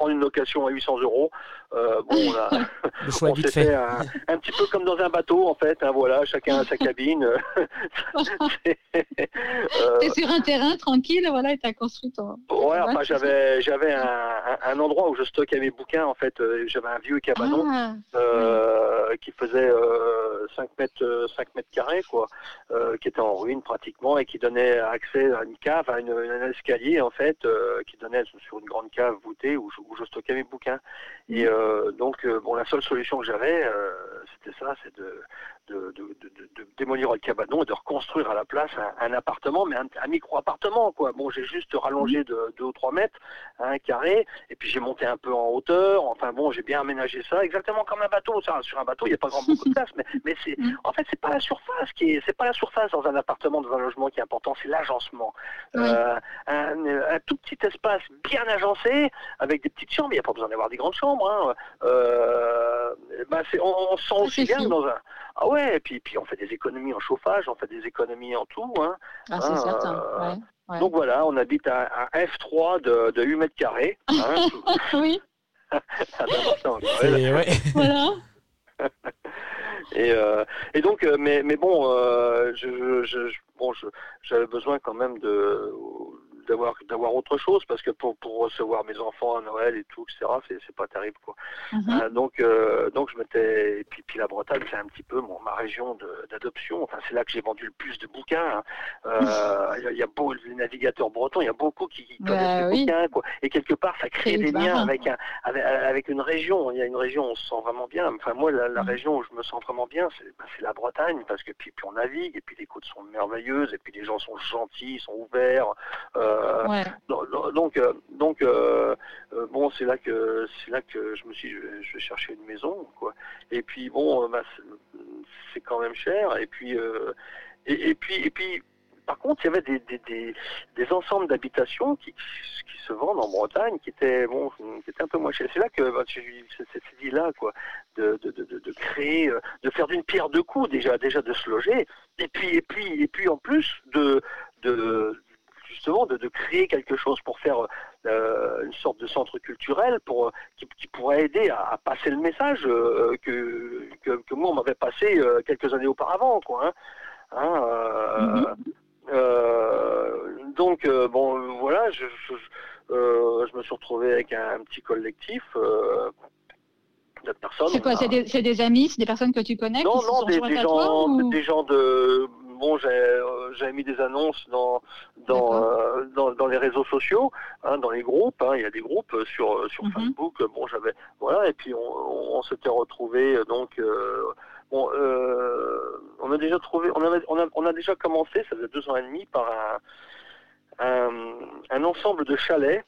prendre une location à 800 euros. Euh, bon, on a, [laughs] le [laughs] choix vite fait. Un, petit peu comme dans un bateau, en fait. Hein, voilà, chacun a sa [laughs] cabine. T'es sur un terrain tranquille, voilà, et t'as construit ton. Ouais, enfin, j'avais, j'avais un, endroit où je stockais mes bouquins, en fait. J'avais un vieux cabanon ah, qui faisait 5 mètres, 5 mètres carrés, quoi, qui était en ruine pratiquement et qui donnait accès à une cave, à une, un escalier, en fait, qui donnait sur une grande cave voûtée où je, où je stockais mes bouquins. Et euh, donc, euh, bon, la seule solution que j'avais, euh, c'était ça, c'est de, de, démolir le cabanon et de reconstruire à la place un, appartement, mais un, micro-appartement, quoi. Bon, j'ai juste rallongé de 2 ou 3 mètres, un carré, et puis j'ai monté un peu en hauteur. Enfin bon, j'ai bien aménagé ça, exactement comme un bateau. sur un bateau, il n'y a pas grand beaucoup de place, mais, mais c'est, mm. en fait, c'est pas la surface qui est, c'est pas la surface dans un appartement, dans un logement qui est important, c'est l'agencement. un, un, tout petit espace bien agencé, avec des petites chambres. Il n'y a pas besoin d'avoir des grandes chambres. Hein. Euh, bah, on, sent ah, aussi bien dans un. Ah ouais, et puis, puis on fait des économies en chauffage, on fait des économies en tout. Hein. Ah, c'est hein, certain. Euh, donc voilà, on habite à un F3 de, de 8 mètres carrés. Hein. [laughs] oui. [laughs] ouais. [laughs] voilà. et, euh, et donc, mais, mais bon, je, je, bon, j'avais besoin quand même de d'avoir d'avoir autre chose parce que pour, pour recevoir mes enfants à Noël et tout etc c'est c'est pas terrible quoi. Mhm. euh, donc euh, donc je m'étais et puis puis la Bretagne c'est un petit peu mon ma région d'adoption. Enfin c'est là que j'ai vendu le plus de bouquins hein. euh, il y, a beaucoup les navigateurs bretons il y a beaucoup qui, bah connaissent les bouquins quoi. Et quelque part ça crée des liens avec un avec, une région. Il y a une région où on se sent vraiment bien. Enfin moi la, mhm. région où je me sens vraiment bien c'est bah, c'est la Bretagne parce que puis, puis on navigue et puis les côtes sont merveilleuses et puis les gens sont gentils sont ouverts euh, donc, euh, donc euh, bon, c'est là que c'est là que je me suis, dit, je vais, chercher une maison, quoi. Et puis bon, bah, c'est quand même cher. Et puis et, puis et puis par contre, il y avait des, des, des, ensembles d'habitations qui, qui, se vendent en Bretagne, qui étaient bon, qui étaient un peu moins chers. C'est là que bah, j'ai eu cette idée-là, quoi, de, de, de, de, créer, de faire d'une pierre deux coups déjà, déjà de se loger, et puis et puis et puis en plus de de justement de, créer quelque chose pour faire euh, une sorte de centre culturel pour euh, qui, pourrait aider à, passer le message euh, que, que, moi on m'avait passé quelques années auparavant quoi hein. Hein, donc bon voilà je, je, me suis retrouvé avec un, petit collectif de personnes. C'est quoi C'est des, des, amis, c'est des personnes que tu connais Non, non, des, gens, des gens de bon, euh, j'avais mis des annonces dans dans, euh, dans, les réseaux sociaux, hein, dans les groupes. Hein, il y a des groupes euh, sur sur mhm. Facebook. Bon, j'avais voilà, et puis on, s'était retrouvé donc. bon, on a déjà trouvé, on, avait, on, a, on a déjà commencé, ça faisait deux ans et demi, par un, un ensemble de chalets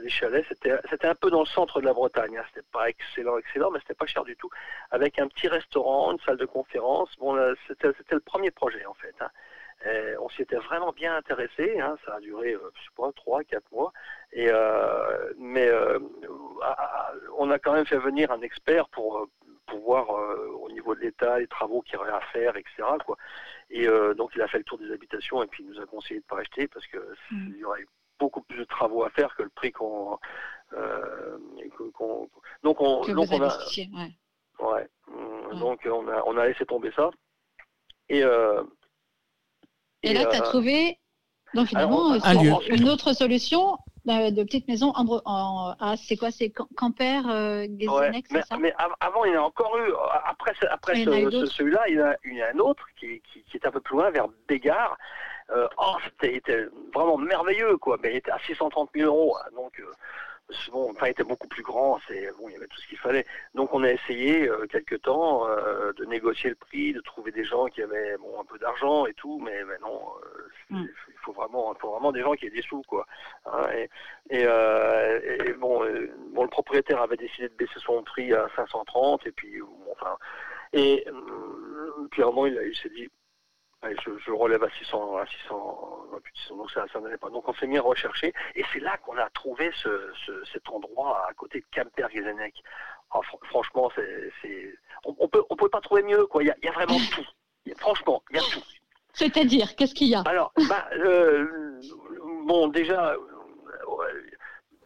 des chalets, c'était un peu dans le centre de la Bretagne, hein. c'était pas excellent, excellent, mais c'était pas cher du tout, avec un petit restaurant, une salle de conférence. Bon, c'était le premier projet en fait. Hein. on s'y était vraiment bien intéressé, hein. ça a duré, euh, je sais pas, trois, quatre mois. Et euh, mais euh, on a quand même fait venir un expert pour pour voir au niveau de l'État les travaux qu'il y aurait à faire, etc. Quoi. Et donc il a fait le tour des habitations et puis il nous a conseillé de ne pas acheter parce que mmh. y aurait beaucoup plus de travaux à faire que le prix qu'on. Euh, donc on, donc on a. Ouais. Donc on a, on a laissé tomber ça. Et, euh, et, là, tu as euh, trouvé donc finalement une autre solution de petite maison en, en ah, c'est quoi c'est Camper euh, mais, mais, avant il y en a encore eu après après celui-là il y, a, y a un autre qui, qui, qui, est un peu plus loin vers Bégard euh, oh, c'était vraiment merveilleux, quoi. Mais il était à 630 000 euros, hein. donc euh, bon, enfin, il était beaucoup plus grand. C'est bon, il y avait tout ce qu'il fallait. Donc, on a essayé euh, quelque temps euh, de négocier le prix, de trouver des gens qui avaient bon un peu d'argent et tout, mais, mais non, mm. il faut vraiment, faut vraiment des gens qui aient des sous, quoi. Hein. et, et, bon, bon, le propriétaire avait décidé de baisser son prix à 530, et puis enfin, et puis à un moment, il, il s'est dit je, relève à 600, à 600, donc ça, ça n'allait pas. Donc on s'est mis à rechercher, et c'est là qu'on a trouvé ce, cet endroit à côté de Camper-Gezenek. Ah, franchement, c'est, on, on, peut, on peut pas trouver mieux, quoi. Il y a, vraiment [laughs] tout. franchement, il y a tout. C'est-à-dire, qu'est-ce qu'il y a? Alors, bah, euh, bon, déjà,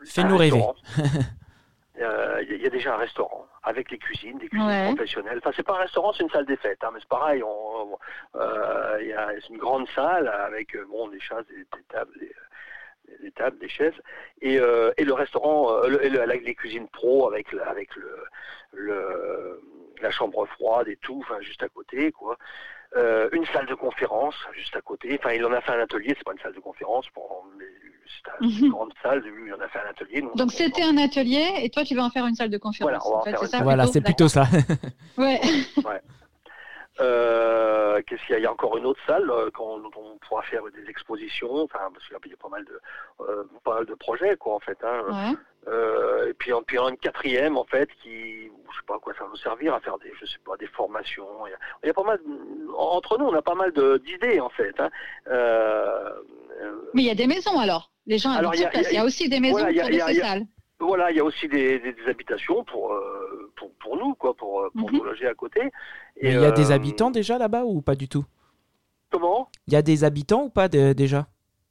Fais-nous rêver. [laughs] Il y, a déjà un restaurant avec les cuisines, des cuisines professionnelles. Enfin, c'est pas un restaurant, c'est une salle des fêtes, hein, mais c'est pareil. Il y a une grande salle avec bon des chaises, des, tables, des, tables, des chaises, et, et le restaurant, les cuisines pro avec avec le, le la chambre froide et tout, enfin juste à côté, quoi. Euh, une salle de conférence juste à côté. Enfin, il en a fait un atelier, c'est pas une salle de conférence, c'est une mhm. grande salle, lui, il en a fait un atelier. Donc c'était un atelier et toi tu vas en faire une salle de conférence. Voilà, c'est plutôt ça. [laughs] ouais. ouais. Euh, qu'est-ce qu'il y a? Il y a encore une autre salle euh, dont on pourra faire des expositions, enfin, parce qu'il y a pas mal de, euh, pas mal de projets, quoi, en fait. Hein. et puis, puis une quatrième, en fait, qui, je sais pas à quoi ça va nous servir, à faire des, je sais pas, des formations. Il y a, pas mal, entre nous, on a pas mal d'idées, en fait. Hein. Mais il y a des maisons, alors Les gens alors, il y, a aussi des maisons pour ces salles. Voilà, il y a aussi des, habitations pour, pour, nous, quoi, pour, pour mhm. nous loger à côté. Et il y a des euh, habitants déjà là-bas ou pas du tout Comment? Il y a des habitants ou pas déjà?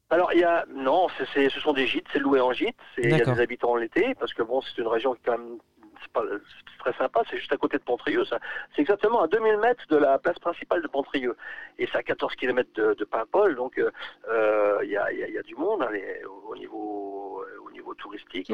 Alors il y a non, ce sont des gîtes, c'est loué en gîte, il y a des habitants en l'été parce que bon c'est une région qui quand même c'est très sympa, c'est juste à côté de Pontrieux. C'est exactement à 2000 mètres de la place principale de Pontrieux. Et c'est à 14 km de, de Paimpol, donc euh, euh, il y, a, y, a, du monde hein, au, niveau, au niveau touristique.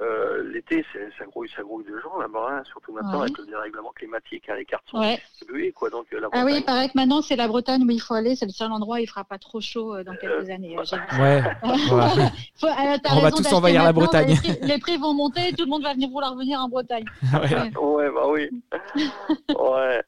Euh, l'été, ça grouille, ça grouille de gens là-bas, hein, surtout maintenant avec le dérèglement climatique. Hein, les cartes sont distribuées. Quoi, donc, la ah oui, il paraît que maintenant c'est la Bretagne où il faut aller, c'est le seul endroit où il ne fera pas trop chaud dans quelques années. ouais, [laughs] On va tous envahir la Bretagne. Les prix, vont monter, tout le monde va venir vouloir venir en Bretagne. [laughs] ouais, bah oui. [laughs] ouais.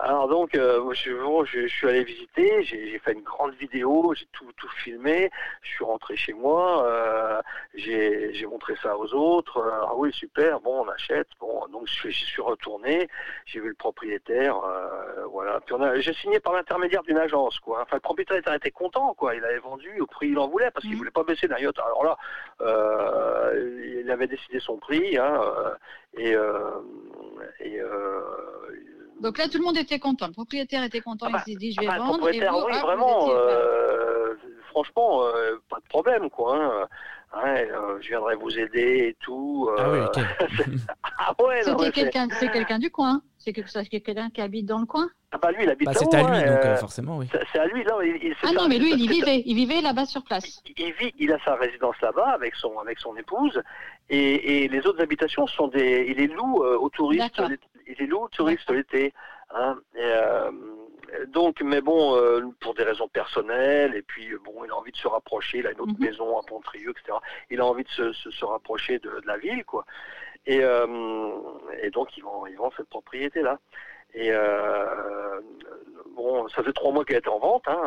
Alors donc, euh, je, bon, je, suis allé visiter, j'ai fait une grande vidéo, j'ai tout, tout filmé, je suis rentré chez moi, euh, j'ai montré ça aux autres, euh, ah oui super, bon on achète, bon donc je, suis retourné, j'ai vu le propriétaire, euh, voilà, puis j'ai signé par l'intermédiaire d'une agence quoi, enfin le propriétaire était content quoi, il avait vendu au prix il en voulait parce qu'il mmh. voulait pas baisser d'un alors là, euh, il avait décidé son prix, hein, et, et donc là, tout le monde était content. Le propriétaire était content. Ah il bah, s'est dit, je vais ah bah, vendre. et vous, oui, ah, vraiment. Euh, franchement, euh, pas de problème, quoi. Hein. Euh, je viendrai vous aider et tout. Ah oui, ok. [laughs] ah ouais, C'était quelqu'un, c'est quelqu'un du coin. C'est quelqu'un qui habite dans le coin. Ah bah lui, il habite bah, C'est à lui, donc forcément, oui. C'est à lui, là. Il, ah non, mais lui, il y vivait. Il vivait là-bas sur place. Il, vit, il a sa résidence là-bas avec son, avec son épouse. Et, et les autres habitations sont des. Il les loue aux touristes il est lourd touriste l'été. Hein, euh, donc, mais bon, euh, pour des raisons personnelles, et puis bon, il a envie de se rapprocher, il a une autre mhm. maison à Pontrieux, etc. Il a envie de se, se, rapprocher de, la ville, quoi. Et, euh, et donc, ils vont cette propriété-là. Et bon, ça fait trois mois qu'elle était en vente, hein,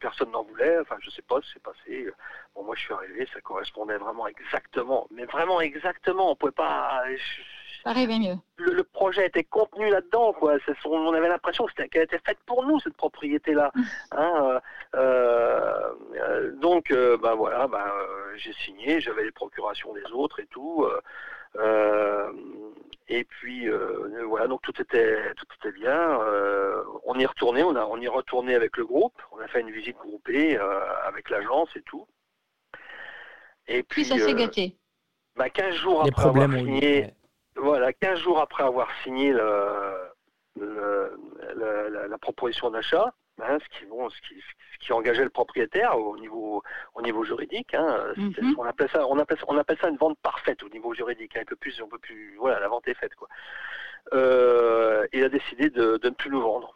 personne n'en voulait, enfin je sais pas ce qui s'est passé. Bon, moi je suis arrivé, ça correspondait vraiment exactement, mais vraiment exactement, on pouvait pas... Arriver mieux. Le, projet était contenu là-dedans, quoi. on avait l'impression qu'elle était faite pour nous cette propriété-là. [laughs] Hein, euh, euh, donc, euh, bah voilà, bah, j'ai signé, j'avais les procurations des autres et tout. et puis voilà, donc tout était tout était bien. on y est retourné, on a on y est retourné avec le groupe. On a fait une visite groupée avec l'agence et tout. Et puis, ça s'est gâté. Bah, 15 jours après avoir signé, voilà, 15 jours après avoir signé la, proposition d'achat, hein, ce, qui, bon, ce, qui, ce, qui, engageait le propriétaire au niveau, au niveau juridique, hein, mhm. on, appelle ça, on, appelle, on appelle ça une vente parfaite au niveau juridique, un peu plus, on peut plus, voilà, la vente est faite. Quoi. Euh, il a décidé de, de ne plus nous vendre.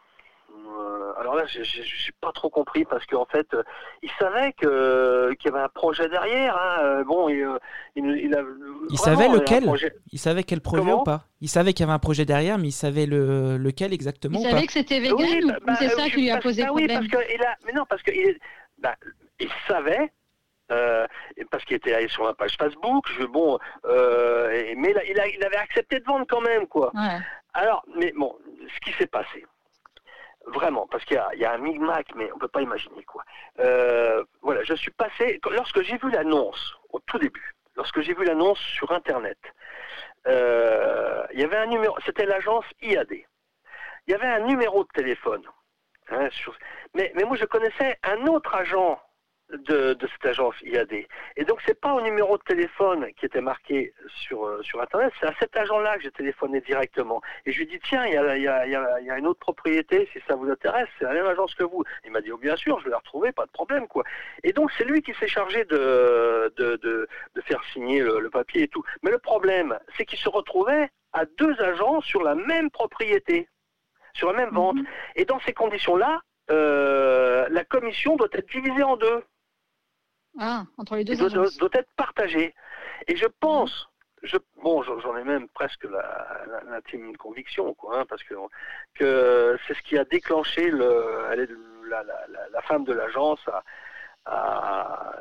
Euh, alors là, je n'ai pas trop compris parce qu'en fait, euh, il savait que qu'il y avait un projet derrière. Hein. Euh, bon, il, il, savait lequel Il savait quel projet ou pas Il savait qu'il y avait un projet derrière, mais il savait le, lequel exactement Il savait que c'était vegan ou, bah, c'est ça qui lui a posé problème Oui, parce que il a, mais non, parce que il, bah, il savait. parce qu'il était allé sur la page Facebook, je, bon, mais il, a, il, avait accepté de vendre quand même, quoi. Alors, mais bon, ce qui s'est passé, Vraiment, parce qu'il y, a un micmac, mais on ne peut pas imaginer quoi. Euh, voilà, je suis passé, lorsque j'ai vu l'annonce, au tout début, lorsque j'ai vu l'annonce sur Internet, euh, il y avait un numéro, c'était l'agence IAD. Il y avait un numéro de téléphone. Hein, mais, mais moi, je connaissais un autre agent de, de, cette agence IAD. Et donc c'est pas au numéro de téléphone qui était marqué sur euh, sur internet, c'est à cet agent-là que j'ai téléphoné directement. Et je lui dis tiens, il y a, y, a, y, a, y a, une autre propriété, si ça vous intéresse, c'est la même agence que vous. Il m'a dit oh bien sûr, je vais la retrouver, pas de problème quoi. Et donc c'est lui qui s'est chargé de, de, de de faire signer le, le, papier et tout. Mais le problème, c'est qu'il se retrouvait à deux agents sur la même propriété, sur la même vente. -hmm. Et dans ces conditions-là, euh, la commission doit être divisée en deux. Ah, entre les deux doit, doit, doit, être partagée. Et je pense, je, bon, j'en ai même presque l'intime la, conviction, quoi, hein, parce que, que c'est ce qui a déclenché le, elle la, la, la, femme de l'agence à, à,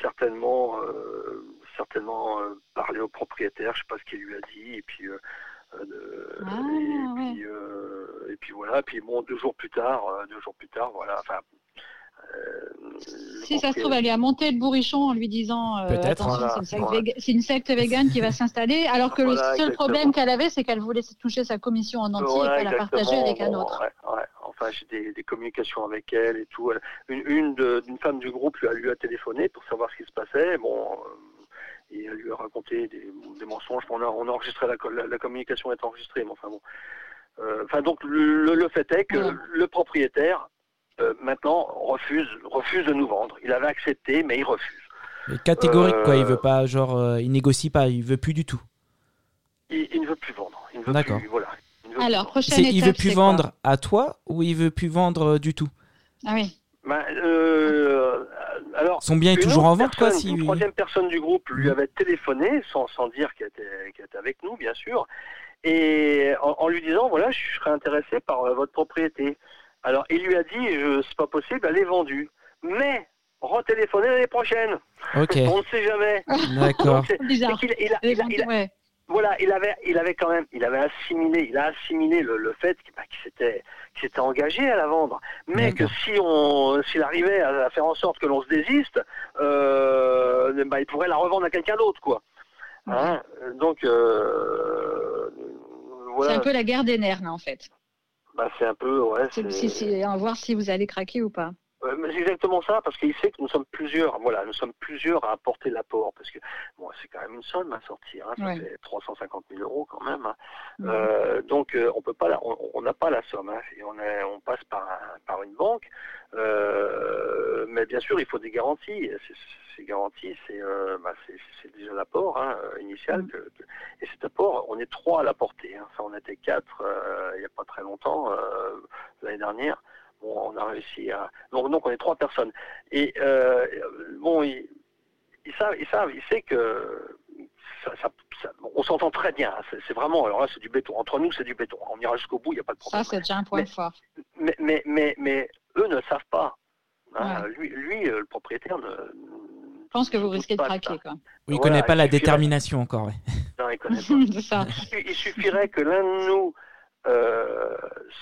certainement, euh, certainement euh, parler au propriétaire, je sais pas ce qu'il lui a dit, et puis. Euh, ah, et, puis, euh, et puis voilà, puis bon, deux jours plus tard, euh, deux jours plus tard, voilà, enfin. Euh, si ça se trouve, elle lui a monté le bourrichon en lui disant euh, Peut-être. Voilà, c'est une, voilà. une, secte végane qui va s'installer, alors que voilà, le seul exactement. problème qu'elle avait, c'est qu'elle voulait toucher sa commission en entier voilà, et qu'elle a partagé avec bon, un autre. Ouais, ouais. Enfin, j'ai des, des, communications avec elle et tout. Une, une d'une femme du groupe lui a, lui a téléphoné pour savoir ce qui se passait. Bon, et elle lui a raconté des, des mensonges. On a, on a enregistré la, la, la, communication est enregistrée, mais enfin bon. Euh, enfin donc le, le, fait est que ouais. le propriétaire euh, maintenant refuse refuse de nous vendre. Il avait accepté, mais il refuse. Mais catégorique euh, quoi. Il veut pas genre euh, il négocie pas. Il veut plus du tout. Il, il ne veut plus vendre. D'accord. Voilà. Il Alors prochaine étape. Il veut plus vendre à toi ou il veut plus vendre du tout? Ah oui. Ben, euh, alors, son bien est toujours en vente, quoi. Si... Une troisième personne du groupe lui avait téléphoné, sans, sans dire qu'elle était, qu était, avec nous, bien sûr, et en, en, lui disant voilà, je serais intéressé par euh, votre propriété. Alors, il lui a dit c'est pas possible, elle est vendue. Mais retéléphonez l'année prochaine. Ok. On ne sait jamais. [laughs] D'accord. Voilà, il avait, il avait quand même, il avait assimilé, il a assimilé le, le fait qu'il bah, qu s'était, qu s'était engagé à la vendre, mais que si on, s'il arrivait à, à, faire en sorte que l'on se désiste, euh, bah, il pourrait la revendre à quelqu'un d'autre, quoi. Hein Donc, euh, voilà. C'est un peu la guerre des nerfs, là, en fait. Bah, c'est un peu, ouais. C'est, à voir si vous allez craquer ou pas. Euh, c'est exactement ça, parce qu'il sait que nous sommes plusieurs, voilà, nous sommes plusieurs à apporter l'apport, parce que bon, c'est quand même une somme à sortir, hein, ça ouais. fait 350 000 euros quand même. Hein. Euh, donc euh, on peut pas, on n'a pas la somme, hein, et on, est, on passe par, un, par une banque, euh, mais bien sûr il faut des garanties. Ces garanties, c'est bah, déjà l'apport hein, initial, mmh. que, que, et cet apport, on est trois à l'apporter. Hein. Ça, on était quatre il n'y a pas très longtemps, l'année dernière. Bon, on a réussi à. Donc, donc on est trois personnes. Et euh, bon, ils, ils, savent, ils savent, ils savent que ça, ça, ça, on s'entend très bien. C'est vraiment, alors là, c'est du béton. Entre nous, c'est du béton. On ira jusqu'au bout, il n'y a pas de problème. Ça, c'est déjà un point mais, fort. Mais, mais, mais, mais, eux ne savent pas. Hein, ouais. Lui, lui, le propriétaire ne. Je pense que vous risquez de craquer. Quoi. Oui, il ne voilà, connaît pas la détermination encore. Ouais. Non, il connaît [laughs] pas. ça. Il suffirait que l'un de nous euh,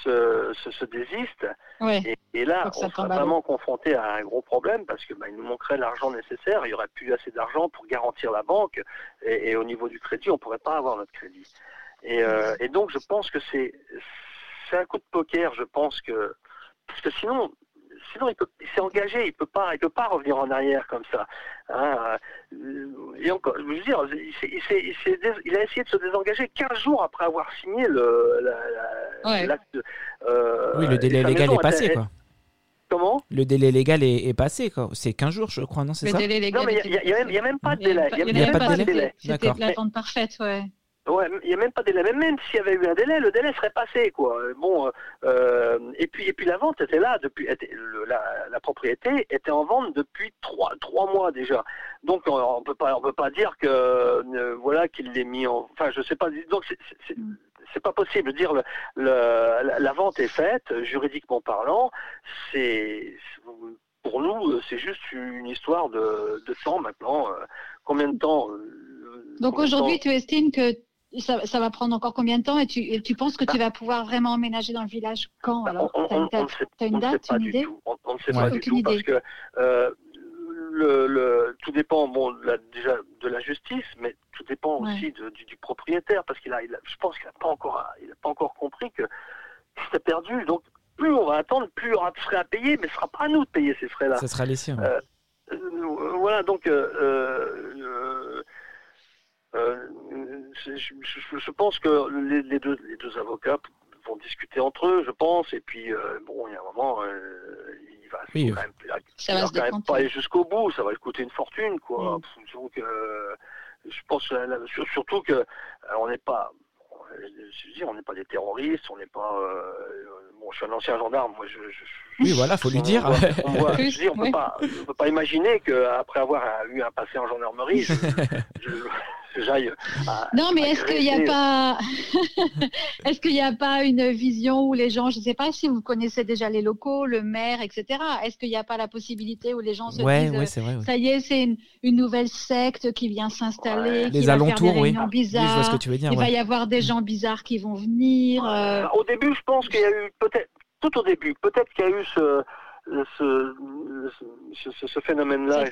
se, se, se, désiste. Et, et, là, on sera vraiment confronté à un gros problème parce que bah, il nous manquerait l'argent nécessaire. Il n'y aurait plus assez d'argent pour garantir la banque. Et, et, au niveau du crédit, on ne pourrait pas avoir notre crédit. Et, euh, et donc, je pense que c'est c'est un coup de poker. Je pense que parce que sinon, sinon il, il s'est engagé, il peut pas, il peut pas revenir en arrière comme ça. Hein. Et encore, je veux dire, il, il, il, a essayé de se désengager 15 jours après avoir signé le l'acte. Ouais. Euh, oui, le délai légal est passé, était, quoi. Comment? Le délai légal est, est passé, quoi. C'est 15 jours, je crois, non C'est ça? délai légal Non, mais il n'y a, a, même pas de délai. Il n'y a, a, pas de délai. C'était l'attente parfaite, ouais. Ouais, il n'y a même pas de délai. Même, même s'il y avait eu un délai, le délai serait passé, quoi. Bon, euh, et puis et puis la vente était là depuis, était, le, la, la, propriété était en vente depuis trois trois mois déjà. Donc on, on peut pas on peut pas dire que euh, voilà qu'il l'ait mis en. Enfin, je sais pas. Donc c'est c'est pas possible de dire le, le, la, la, vente est faite juridiquement parlant. C'est pour nous c'est juste une histoire de, de temps maintenant. Combien de temps Donc aujourd'hui, tu estimes que ça, ça, va prendre encore combien de temps et tu, et tu penses que bah, tu vas pouvoir vraiment emménager dans le village quand alors Tu as, une date, une idée On, ne sait pas du tout idée. parce que euh, le, le, tout dépend bon, la, déjà de la justice, mais tout dépend ouais. aussi de, du, du, propriétaire parce qu'il a, il a, je pense qu'il n'a pas encore, il a pas encore compris que c'était perdu. Donc plus on va attendre, plus il y aura de frais à payer, mais ce sera pas à nous de payer ces frais-là. Ce sera les siens. voilà, donc je, je, pense que les, deux, les deux avocats vont discuter entre eux, je pense, et puis bon, il y a un moment, il va, oui, quand même, ça va quand même pas aller jusqu'au bout, ça va lui coûter une fortune, quoi. Mm. Donc, je pense surtout que on n'est pas je dis, on n'est pas des terroristes, on n'est pas. Euh, bon, je suis un ancien gendarme, moi. Je, oui, voilà, faut lui dire. On, [laughs] je dis, on peut pas, on peut pas imaginer qu'après avoir eu un passé en gendarmerie, je, [laughs] j'aille. Non, mais est-ce qu'il n'y a pas, [laughs] est-ce qu'il n'y a pas une vision où les gens, je ne sais pas si vous connaissez déjà les locaux, le maire, etc. Est-ce qu'il n'y a pas la possibilité où les gens se disent, vrai, ça y est, c'est une, nouvelle secte qui vient s'installer, qui les va alentours, faire des réunions bizarres. Il va y avoir des gens bizarres qui vont venir. Euh. Au début, je pense qu'il y a eu peut-être tout au début, peut-être qu'il y a eu ce, ce, ce, ce phénomène-là.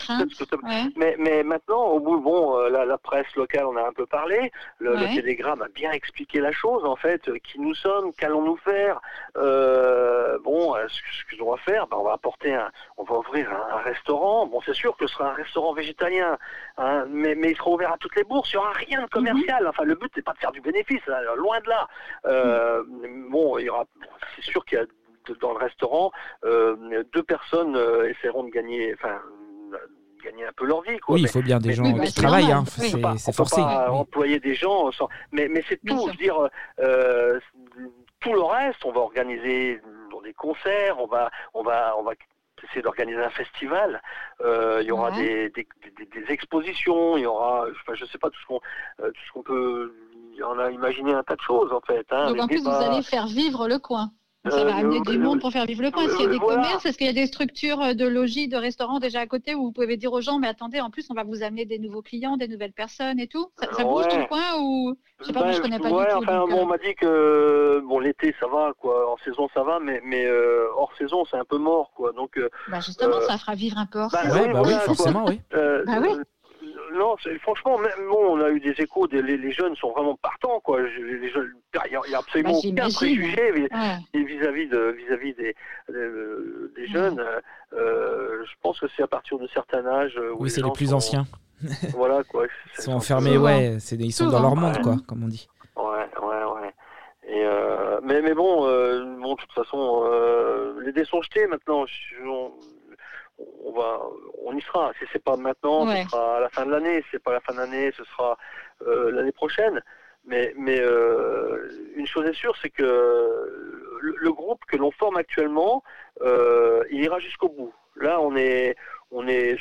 Mais, mais maintenant, au bout, bon, euh, la, la, presse locale en a un peu parlé. Le, Télégramme a bien expliqué la chose, en fait. Euh, qui nous sommes, qu'allons-nous faire? Euh, Bon, ce, ce qu'on va faire, ben, on va apporter un, on va ouvrir un, restaurant. Bon, c'est sûr que ce sera un restaurant végétalien, hein, mais, mais il sera ouvert à toutes les bourses. Il n'y aura rien de commercial. Mhm. Enfin, le but, c'est pas de faire du bénéfice, hein, loin de là. Euh, Bon, il y aura, c'est sûr qu'il y a dans le restaurant, euh, deux personnes euh, essaieront de gagner, enfin, gagner un peu leur vie. Quoi. Oui, il faut bien des gens qui travaillent, hein. c'est forcé. Pas employer des gens, mais, mais c'est tout. Je veux dire, euh, tout le reste, on va organiser des concerts, on va, on va, on va essayer d'organiser un festival. il y aura des, des, des, expositions, il y aura, enfin, je sais pas tout ce qu'on, tout ce qu'on peut. On a imaginé un tas de choses en fait. Hein, Donc en plus, vous allez faire vivre le coin. Ça va euh, amener du monde pour faire vivre le coin. Est-ce qu'il y a des commerces Est-ce qu'il y a des structures euh, de logis, de restaurants déjà à côté où vous pouvez dire aux gens, mais attendez, en plus, on va vous amener des nouveaux clients, des nouvelles personnes et tout Ça, bouge tout le coin ou Je sais pas, je connais pas ouais, du tout. Enfin, bon, on euh. m'a dit que bon, l'été, ça va, quoi. En saison, ça va, mais, mais hors saison, c'est un peu mort, quoi. Donc, bah justement, ça fera vivre un peu hors bah, saison. bah oui, forcément, oui. bah oui non, franchement, même, bon, on a eu des échos, les, jeunes sont vraiment partants, quoi. il n'y a, absolument bah, aucun préjugé vis-à-vis de, vis-à-vis des, des, jeunes. Euh, je pense que c'est à partir de certain âge. oui, c'est les plus anciens. [laughs] voilà, quoi. Ils sont enfermés, ouais. ils sont dans leur monde, quoi, comme on dit. Ouais, ouais, ouais. Et euh, mais, mais bon, euh, bon, de toute façon, les dés sont jetés maintenant on va, on y sera. Si c'est pas maintenant, ce sera à la fin de l'année. Si c'est pas la fin de l'année, ce sera euh, l'année prochaine. Mais, mais euh, une chose est sûre, c'est que le, groupe que l'on forme actuellement, euh, il ira jusqu'au bout. Là, on est, on est,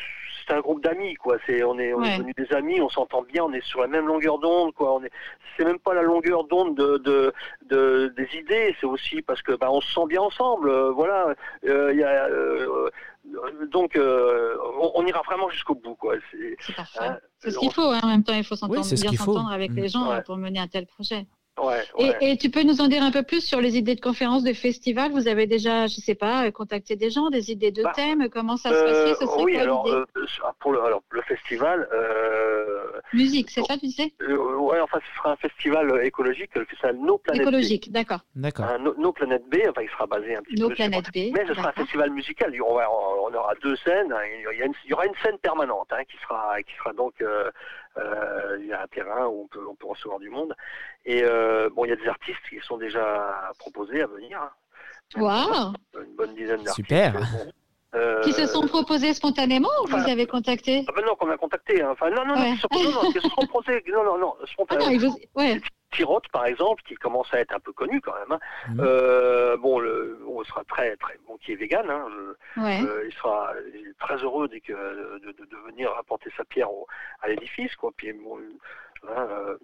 c'est un groupe d'amis, quoi. C'est, on est, on est devenus des amis, on s'entend bien, on est sur la même longueur d'onde, quoi. On est, c'est même pas la longueur d'onde de, de, de des idées, c'est aussi parce que, bah, on se sent bien ensemble. voilà, il y a donc, euh, on, ira vraiment jusqu'au bout. Quoi. C'est, hein, ce qu'il faut. Hein. En même temps, il faut s'entendre, bien s'entendre avec les gens hein, pour mener un tel projet. Et, tu peux nous en dire un peu plus sur les idées de conférences, de festivals? Vous avez déjà, je ne sais pas, contacté des gens, des idées de bah, thèmes? Comment ça se euh, passerait ce Oui, alors, euh, pour le, alors, le festival. Euh, Musique, c'est ça, tu sais Oui, enfin, ce sera un festival écologique, le festival No Planète Écologique, d'accord. D'accord. no, Planète B, enfin, il sera basé un petit no peu. Planète B. Mais ce sera un festival musical. On, on, aura deux scènes. Il y, aura une scène permanente hein, qui, sera, qui sera donc. Il y a un terrain où on peut, on peut recevoir du monde. Et bon, il y a des artistes qui sont déjà proposés à venir. Waouh Une bonne dizaine d'artistes. Super euh, [laughs] Qui se sont proposés spontanément ou vous avez contacté ah ben Non, qu'on a contacté. Hein. Enfin, non, non, non. Tirotte, par exemple, qui commence à être un peu connu quand même. Hein. Mmh. Euh, bon, le, on sera très, très, bon, qui est vegan. Hein, ouais. euh, il sera très heureux dès que, de, de, de, venir apporter sa pierre au, à l'édifice, quoi. Puis bon, Hein, euh,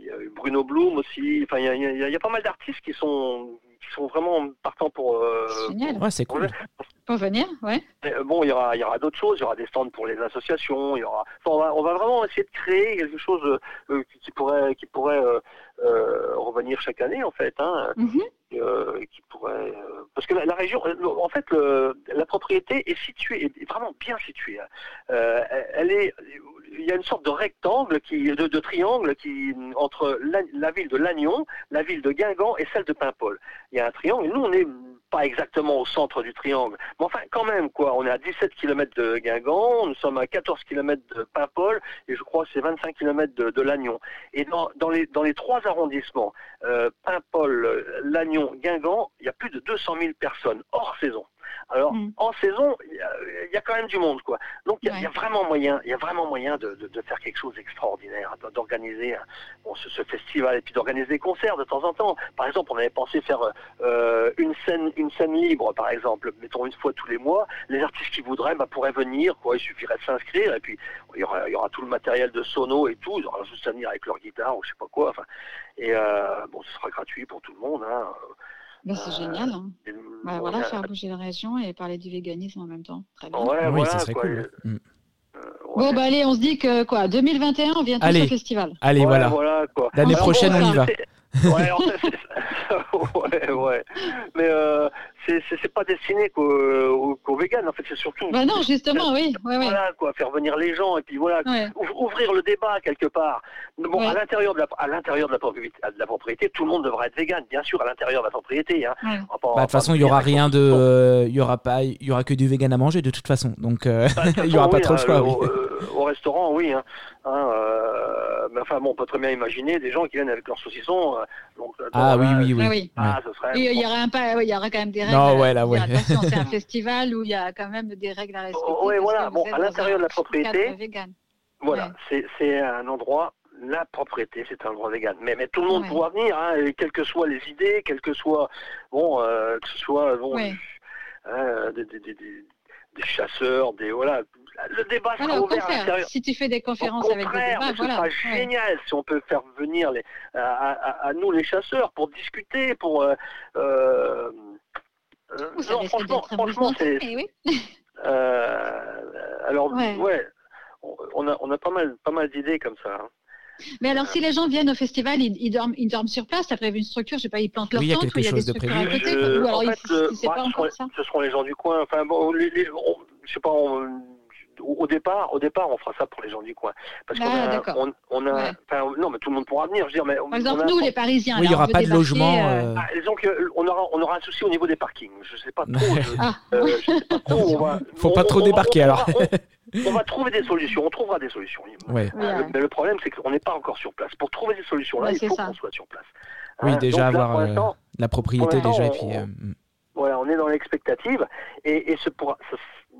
il y a eu Bruno Blum aussi. Enfin, il y a, pas mal d'artistes qui sont qui sont vraiment partants pour. Euh, Génial. ouais, c'est cool. Pour venir, ouais. Euh, bon, il y aura, il y aura d'autres choses. Il y aura des stands pour les associations. Il y aura. on, va, on va vraiment essayer de créer quelque chose qui, pourrait, qui pourrait revenir chaque année en fait, hein, mhm. qui pourrait parce que la, région, en fait, la propriété est située, est vraiment bien située. Hein. elle est il y a une sorte de rectangle, qui, de, triangle qui entre la, ville de Lannion, la ville de Guingamp et celle de Paimpol. Il y a un triangle, et nous on n'est pas exactement au centre du triangle, mais enfin quand même quoi, on est à 17 km de Guingamp, nous sommes à 14 km de Paimpol, et je crois que c'est 25 km de, Lannion. Et dans, les, dans les trois arrondissements, euh, Paimpol, Lannion, Guingamp, il y a plus de 200 000 personnes hors saison. Alors mm. en saison, il y, a quand même du monde, quoi. Donc il y, a vraiment moyen, il y a vraiment moyen de, faire quelque chose d'extraordinaire, d'organiser ce, festival et puis d'organiser des concerts de temps en temps. Par exemple, on avait pensé faire euh, une scène, une scène libre, par exemple, mettons une fois tous les mois. Les artistes qui voudraient bah, pourraient venir, quoi. Il suffirait de s'inscrire et puis il y, aura, tout le matériel de sono et tout. Ils auront juste à venir avec leur guitare ou je sais pas quoi. Enfin, et euh, bon, ce sera gratuit pour tout le monde. Hein. Bah, c'est génial. Hein. Bah, voilà, faire bouger la région et parler du véganisme en même temps. Très bien. Ouais, oui, ça serait cool. Mm. Euh, bon, bah allez, on se dit que quoi, 2021, on vient tous au festival. Allez, voilà. L'année prochaine, on y va. Ouais, en fait, [laughs] ouais, ouais. Mais euh, c'est pas destiné qu'aux qu véganes, en fait, c'est surtout. Bah non, justement, oui. Ouais, voilà, quoi, faire venir les gens et puis voilà, ouvrir le débat quelque part. Bon, à l'intérieur de la, à l'intérieur de la, propriété, de la propriété, tout le monde devrait être végane, bien sûr, à l'intérieur de la propriété. Hein. Bah, de toute façon, il y aura rien de, il y aura pas, il y aura que du vegan à manger de toute façon, donc euh, bah, [laughs] il y aura pas trop de choix. Hein, oui. Au, restaurant, oui. Hein. hein euh, mais enfin, bon, on peut très bien imaginer des gens qui viennent avec leurs saucissons. Euh, donc, ah oui, oui, oui. Ah, ce serait, il y aurait un pas, il y aurait quand même des règles. Non, ouais, là, ouais. Attention, c'est un [laughs] festival où il y a quand même des règles à respecter. Oui, voilà. Bon, à l'intérieur de la propriété. Voilà, c'est un endroit la propriété, c'est un endroit vegan. Mais, mais tout le monde pourra venir, hein, quelles que soient les idées, quelles que soient, bon, euh, que ce soit bon, hein, des, des, des, des, chasseurs, des voilà. Le débat sera ouvert à l'intérieur. Si tu fais des conférences avec des débats, voilà. Ce sera génial si on peut faire venir les, à, à, nous les chasseurs pour discuter, pour euh, euh, non, franchement, franchement c'est. Oui. [laughs] Euh, alors, ouais. on, a, on a pas mal, pas mal d'idées comme ça. Hein. Mais alors, si les gens viennent au festival, ils, dorment, ils dorment sur place, après une structure, je sais pas, ils plantent leur oui, tente, ou il y a des structures à côté, ou alors en fait, pas encore ça. Ce seront les gens du coin. Enfin, bon, les, les, je sais pas, on, au départ, au départ, on fera ça pour les gens du coin, parce qu'on ah, a, on, a, non, mais tout le monde pourra venir. Je veux dire, mais par exemple, nous, les Parisiens, oui, il n'y aura pas de logement. Euh... Ah, disons qu'on aura, on aura un souci au niveau des parkings. Je sais pas trop. je, ah. euh. On [laughs] Faut pas trop débarquer alors. [laughs] on va trouver des solutions, on trouvera des solutions. Ouais. mais le problème, c'est qu'on n'est pas encore sur place. Pour trouver ces solutions-là, il faut qu'on soit sur place. Oui, hein, déjà avoir euh, la propriété déjà et puis. Euh, hmm. Voilà, on est dans l'expectative et, et ce, pour,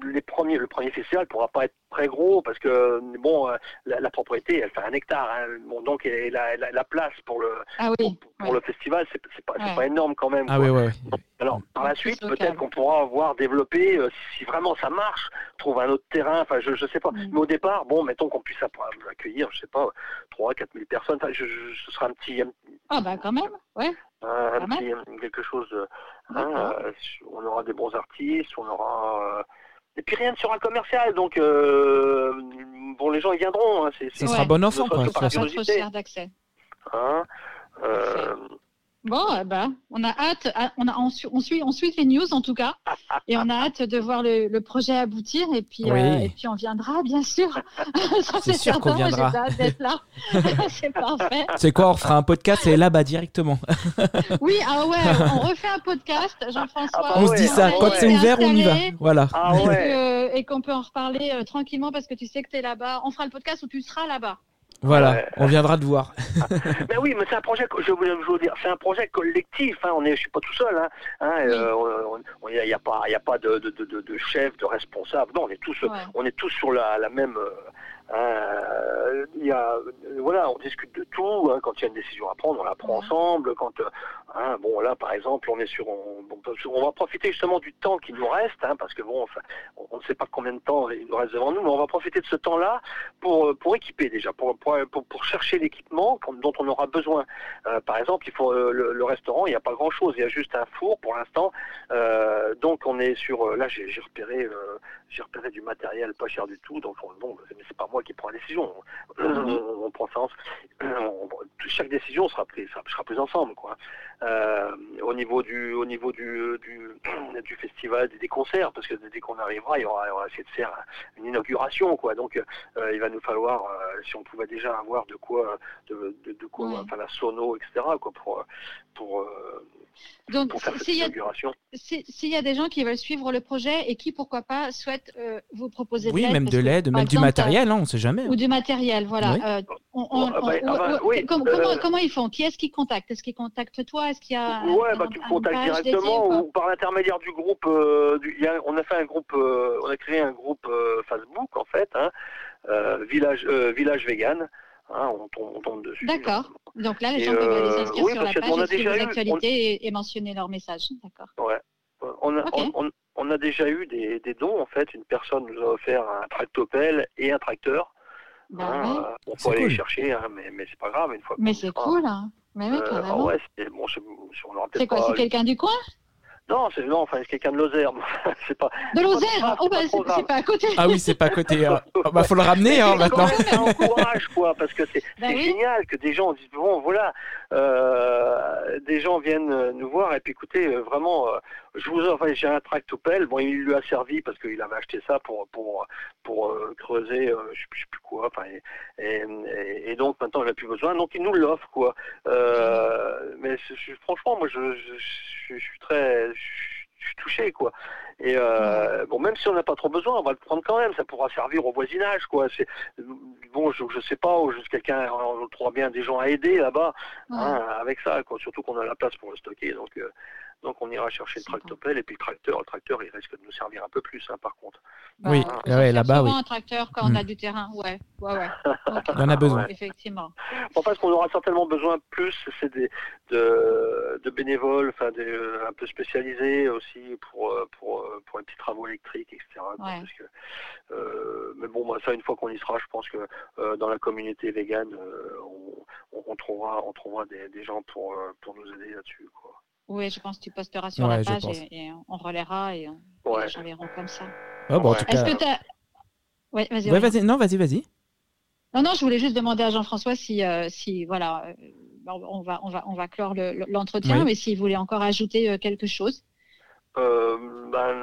les premiers, le premier festival pourra pas être très gros parce que bon, euh, la, propriété, elle fait un hectare, hein. bon, donc la, la, place pour le ah pour, le festival, c'est pas, pas énorme quand même. Ah oui, ouais, Alors par la suite, peut-être qu'on pourra voir développer, euh, si vraiment ça marche, trouver un autre terrain. Enfin, je je sais pas. Mm. Mais au départ, bon, mettons qu'on puisse accueillir, je sais pas, 3 4 000 personnes. Enfin, je, ce sera un petit. ah bah quand même, ouais. Un, petit, quelque chose. Hein, euh, on aura des bons artistes, on aura et puis rien ne sera commercial, donc euh, bon, les gens ils viendront. Hein, c'est, ça sera bon enfant, quoi. Ça sera d'accès. Hein, euh, Bon, eh ben, on a hâte, ah, on, a, on, suit, on suit les news en tout cas, et on a hâte de voir le, le projet aboutir, et puis, euh, et puis on viendra, bien sûr. C'est, [laughs] sûr qu'on viendra. J'ai hâte d'être là. [laughs] c'est parfait. C'est quoi, on fera un podcast et là-bas directement. [laughs] oui, ah ouais, on refait un podcast, Jean-François. Ah bah on se dit ça, quand c'est ouvert, on y va. Voilà. Ah ouais. et, qu'on peut en reparler euh, tranquillement parce que tu sais que tu es là-bas. On fera le podcast où tu seras là-bas. Voilà, on viendra te voir. mais [laughs] oui, mais c'est un projet, je voulais vous dire, c'est un projet collectif. Hein, on est, je suis pas tout seul. Hein, hein il n'y euh, a, a, pas, il a pas de, de, de, de, chef, de responsable. Non, on est tous, on est tous sur la, la même. Euh, euh, y a, voilà, on discute de tout. Hein, quand il y a une décision à prendre, on la prend ensemble. Quand, euh, hein, bon, là, par exemple, on est sur, on, on, va profiter justement du temps qui nous reste, hein, parce que bon, enfin, on ne sait pas combien de temps il nous reste devant nous, mais on va profiter de ce temps-là pour, pour équiper déjà, pour, pour, pour, chercher l'équipement dont on aura besoin. Euh, par exemple, il faut le, le, restaurant, il n'y a pas grand-chose, il y a juste un four pour l'instant. Euh, donc, on est sur, là, j'ai repéré, j'ai repéré du matériel pas cher du tout. Donc, bon, mais c'est pas moi qui prend la décision. On, prend ça. chaque décision sera prise, sera prise ensemble, quoi. Euh, au niveau du, au niveau du, du, [clears throat] du festival, des, concerts, parce que dès qu'on arrivera, il y aura, il y aura essayé de faire une inauguration, quoi. Donc, euh, il va nous falloir, euh, si on pouvait déjà avoir de quoi, de, de, de quoi, enfin la sono, etc., quoi, pour, pour donc, s'il y, a des gens qui veulent suivre le projet et qui, pourquoi pas, souhaitent euh, vous proposer de l'aide. Oui, même de l'aide, même du matériel, hein, on ne sait jamais. Ou du matériel, voilà. comment, ils font? Qui est-ce qui contacte? Est-ce qu'ils contactent toi Est-ce qu'il y a Ouais, bah, tu me contactes directement ou par l'intermédiaire du groupe. Euh, du, on a fait un groupe, euh, on a créé un groupe Facebook, en fait, hein, Village, Village Vegan. Hein, on, tombe, dessus. D'accord. Donc là, les gens peuvent aller s'inscrire sur la page, suivre l'actualité et, mentionner leur message. D'accord. Ouais. On a, on, a, déjà eu des, dons, en fait. Une personne nous a offert un tractopelle et un tracteur. Bah hein, euh, on peut aller les chercher, hein, mais, mais c'est pas grave. Une fois mais c'est cool. Hein. Mais oui, euh, ouais, c'est bon, C'est quoi C'est quelqu'un du coin? Non, c'est non, enfin, [laughs] c'est quelqu'un de Lozère. c'est pas. De Lozère Oh, bah, c'est pas à côté. Ah oui, c'est pas à côté. Hein. [laughs] bah, faut le ramener, hein, maintenant. C'est un courage, quoi, parce que c'est bah génial que des gens disent bon, voilà, euh, des gens viennent nous voir et puis écoutez, euh, vraiment, euh, je vous offre, j'ai un tractopelle. Bon, il lui a servi parce qu'il avait acheté ça pour pour pour euh, creuser, euh, je sais, sais plus quoi. Enfin, et, et, donc maintenant, il n'a plus besoin. Donc il nous l'offre, quoi. mais franchement, moi, je, je, je suis très je suis touché quoi. Et euh, bon, même si on n'a pas trop besoin, on va le prendre quand même. Ça pourra servir au voisinage quoi. C'est bon, je, je sais pas, ou juste quelqu'un, on trouvera bien des gens à aider là-bas hein, avec ça. Quoi. Surtout qu'on a la place pour le stocker. Donc euh, donc on ira chercher le tractopelle et puis le tracteur. Le tracteur, il risque de nous servir un peu plus, hein, par contre. oui, ouais, là-bas, oui. un tracteur quand on a mm. du terrain, ouais, ouais, ouais. [laughs] on en a besoin. Effectivement. Bon, parce qu'on aura certainement besoin plus, c'est des de, de bénévoles, enfin un peu spécialisés aussi pour pour pour les petits travaux électriques, etc. Parce que, euh, mais bon, ça une fois qu'on y sera, je pense que euh, dans la communauté végane, euh, on, on, trouvera on trouvera des, des gens pour pour nous aider là-dessus, quoi. Oui, je pense que tu posteras sur la page et, on relaiera et, on, ouais. les gens comme ça. Oh, bon, Est-ce que tu as... Vas-y. Ouais, vas-y. Non, vas-y, vas-y. Non, non, je voulais juste demander à Jean-François si, euh, si voilà, euh, on, va, on, va, on va clore l'entretien, mais s'il voulait encore ajouter euh, quelque chose. Euh, ben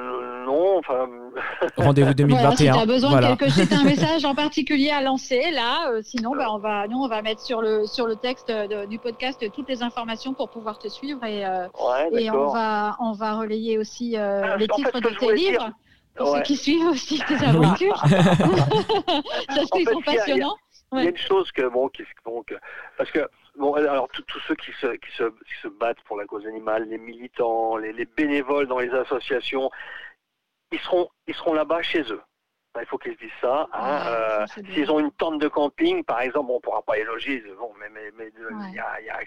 non, enfin. [laughs] Rendez-vous 2021. si tu as besoin de quelque chose, un message en particulier à lancer, là, euh, sinon, ben, on va, nous, on va mettre sur le sur le texte du podcast toutes les informations pour pouvoir te suivre et, euh, et on va on va relayer aussi ah, les titres de tes livres. Pour ceux qui suivent aussi [laughs] tes aventures. [laughs] Parce qu'ils sont passionnants. Il y a une chose que, bon, qui, parce que Bon, alors tous ceux qui se, qui, se, qui se, battent pour la cause animale, les militants, les, les bénévoles dans les associations, ils seront, ils seront là-bas chez eux. Il faut qu'ils se disent ça. Hein. Euh, s'ils ont une tente de camping, par exemple, on ne pourra pas éloger. Bon, mais mais, mais il y, a, y a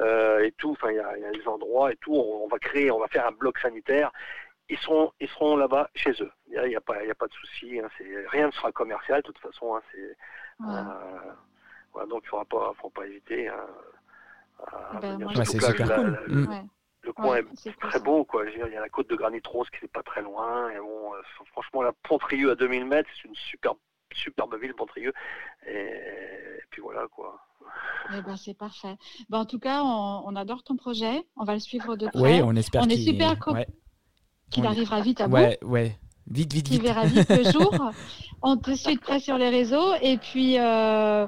euh, et tout. Enfin, il y a, y a, des endroits et tout. On, va créer, on va faire un bloc sanitaire. Ils seront, ils seront là-bas chez eux. Il n'y a, a, pas, a pas de souci. Hein. Rien ne sera commercial de toute façon. Hein. C'est euh, donc il ne faudra pas, faut pas hésiter à, ben, venir. c'est super cool. Le coin est, très beau, quoi. il y a la côte de Granit Rose qui n'est pas très loin. Et bon, euh, franchement, la Pontrieux à 2000 mètres, c'est une superbe, superbe ville, Pontrieux. Et, puis voilà, quoi. Eh ben, c'est parfait. Ben, en tout cas, on, adore ton projet. On va le suivre de près. Oui, on espère qu'il est super qu'il arrivera vite à bout. Ouais, ouais. Vite, vite, vite. Qu'il verra vite le jour. [laughs] on te suit de près sur les réseaux. Et puis, euh,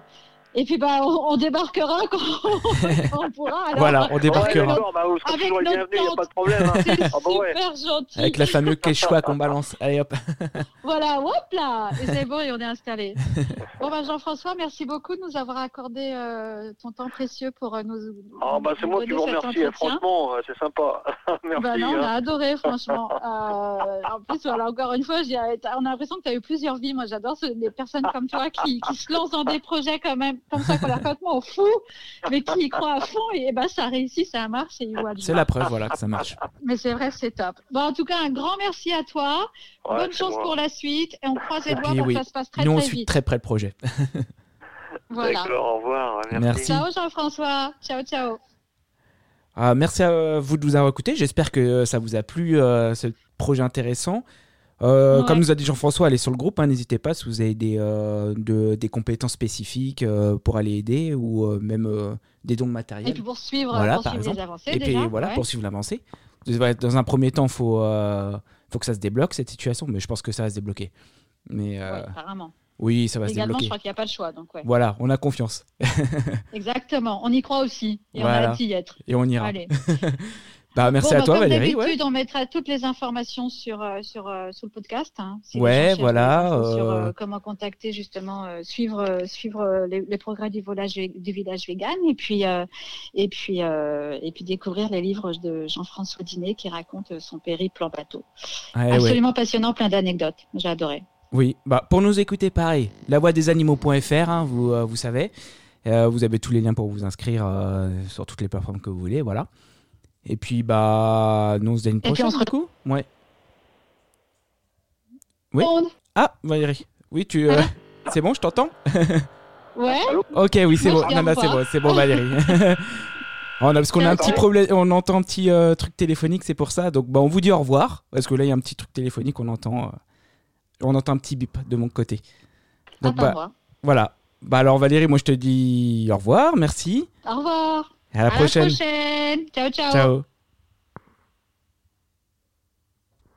et puis bah on, débarquera quand [laughs] on pourra. Alors, voilà, on débarquera. Ouais, bah, avec notre il n'y a pas de problème. Hein. C'est [laughs] ah, bah, ouais. super gentil. Avec la fameuse quechua qu'on balance. Allez hop. [laughs] voilà, hop là. Et c'est bon, et on est installé. Bon bah Jean-François, merci beaucoup de nous avoir accordé euh, ton temps précieux pour euh, nous. Oh, bah c'est moi qui vous remercie. Hein, franchement, euh, c'est sympa. merci. Bah non, on a hein. adoré, franchement. Euh, en plus, voilà, encore une fois, on a l'impression que tu as eu plusieurs vies. Moi, j'adore les personnes comme toi qui, qui se lancent dans des projets quand même comme ça qu'on a complètement fou, mais qui y croit à fond et, ben ça réussit, ça marche et il voit C'est la preuve, voilà, que ça marche. Mais c'est vrai, c'est top. Bon, en tout cas, un grand merci à toi. Bonne chance pour la suite et on croise les doigts pour que ça se passe très, Nous, on suit très près le projet. [laughs] voilà. au revoir. Merci. Ciao Jean-François. Ciao, ciao. Ah, merci à vous de nous avoir écoutés. J'espère que ça vous a plu, euh, ce projet intéressant. Comme nous a dit Jean-François, allez sur le groupe, hein, n'hésitez pas si vous avez des, de, des compétences spécifiques pour aller aider ou même des dons de matériel. Et puis pour suivre, voilà, exemple. les avancées. Et puis voilà, pour suivre l'avancée. Dans un premier temps, il faut, faut que ça se débloque cette situation, mais je pense que ça va se débloquer. Mais, carrément. Oui, ça va se débloquer. je crois qu'il n'y a pas de choix. Donc Voilà, on a confiance. [laughs] Exactement, on y croit aussi. Et on a hâte d'y être. Et on ira. Allez. [laughs] bah, merci à bah, toi, Valérie. Comme d'habitude, on mettra toutes les informations sur, euh, sur, euh, sur le podcast. Hein, ouais, voilà. Sur euh, comment contacter, justement, suivre, suivre les, progrès du, volage, du village vegan et puis, et, puis, et puis découvrir les livres de Jean-François Dinet qui raconte son périple en bateau. Absolument passionnant, plein d'anecdotes. J'ai adoré. Oui, bah pour nous écouter, pareil, la voix des animaux.fr, hein, vous, vous savez. Vous avez tous les liens pour vous inscrire sur toutes les plateformes que vous voulez, voilà. Et puis, bah, nous on se dit une prochaine, du coup Ouais. Oui Ah, Valérie. Oui, tu. [laughs] c'est bon, je t'entends Ouais. [laughs] ok, oui, c'est bon. Non, non, c'est bon, c'est bon, Valérie. [laughs] on a, parce qu'on a un petit problème, on entend un petit truc téléphonique, c'est pour ça. Donc, bah, on vous dit au revoir. Parce que là, il y a un petit truc téléphonique, on entend. On entend un petit bip de mon côté. Donc, bah, voilà. Bah alors Valérie, moi je te dis au revoir, merci. Au revoir. À la prochaine. À la prochaine. Ciao, ciao. Ciao.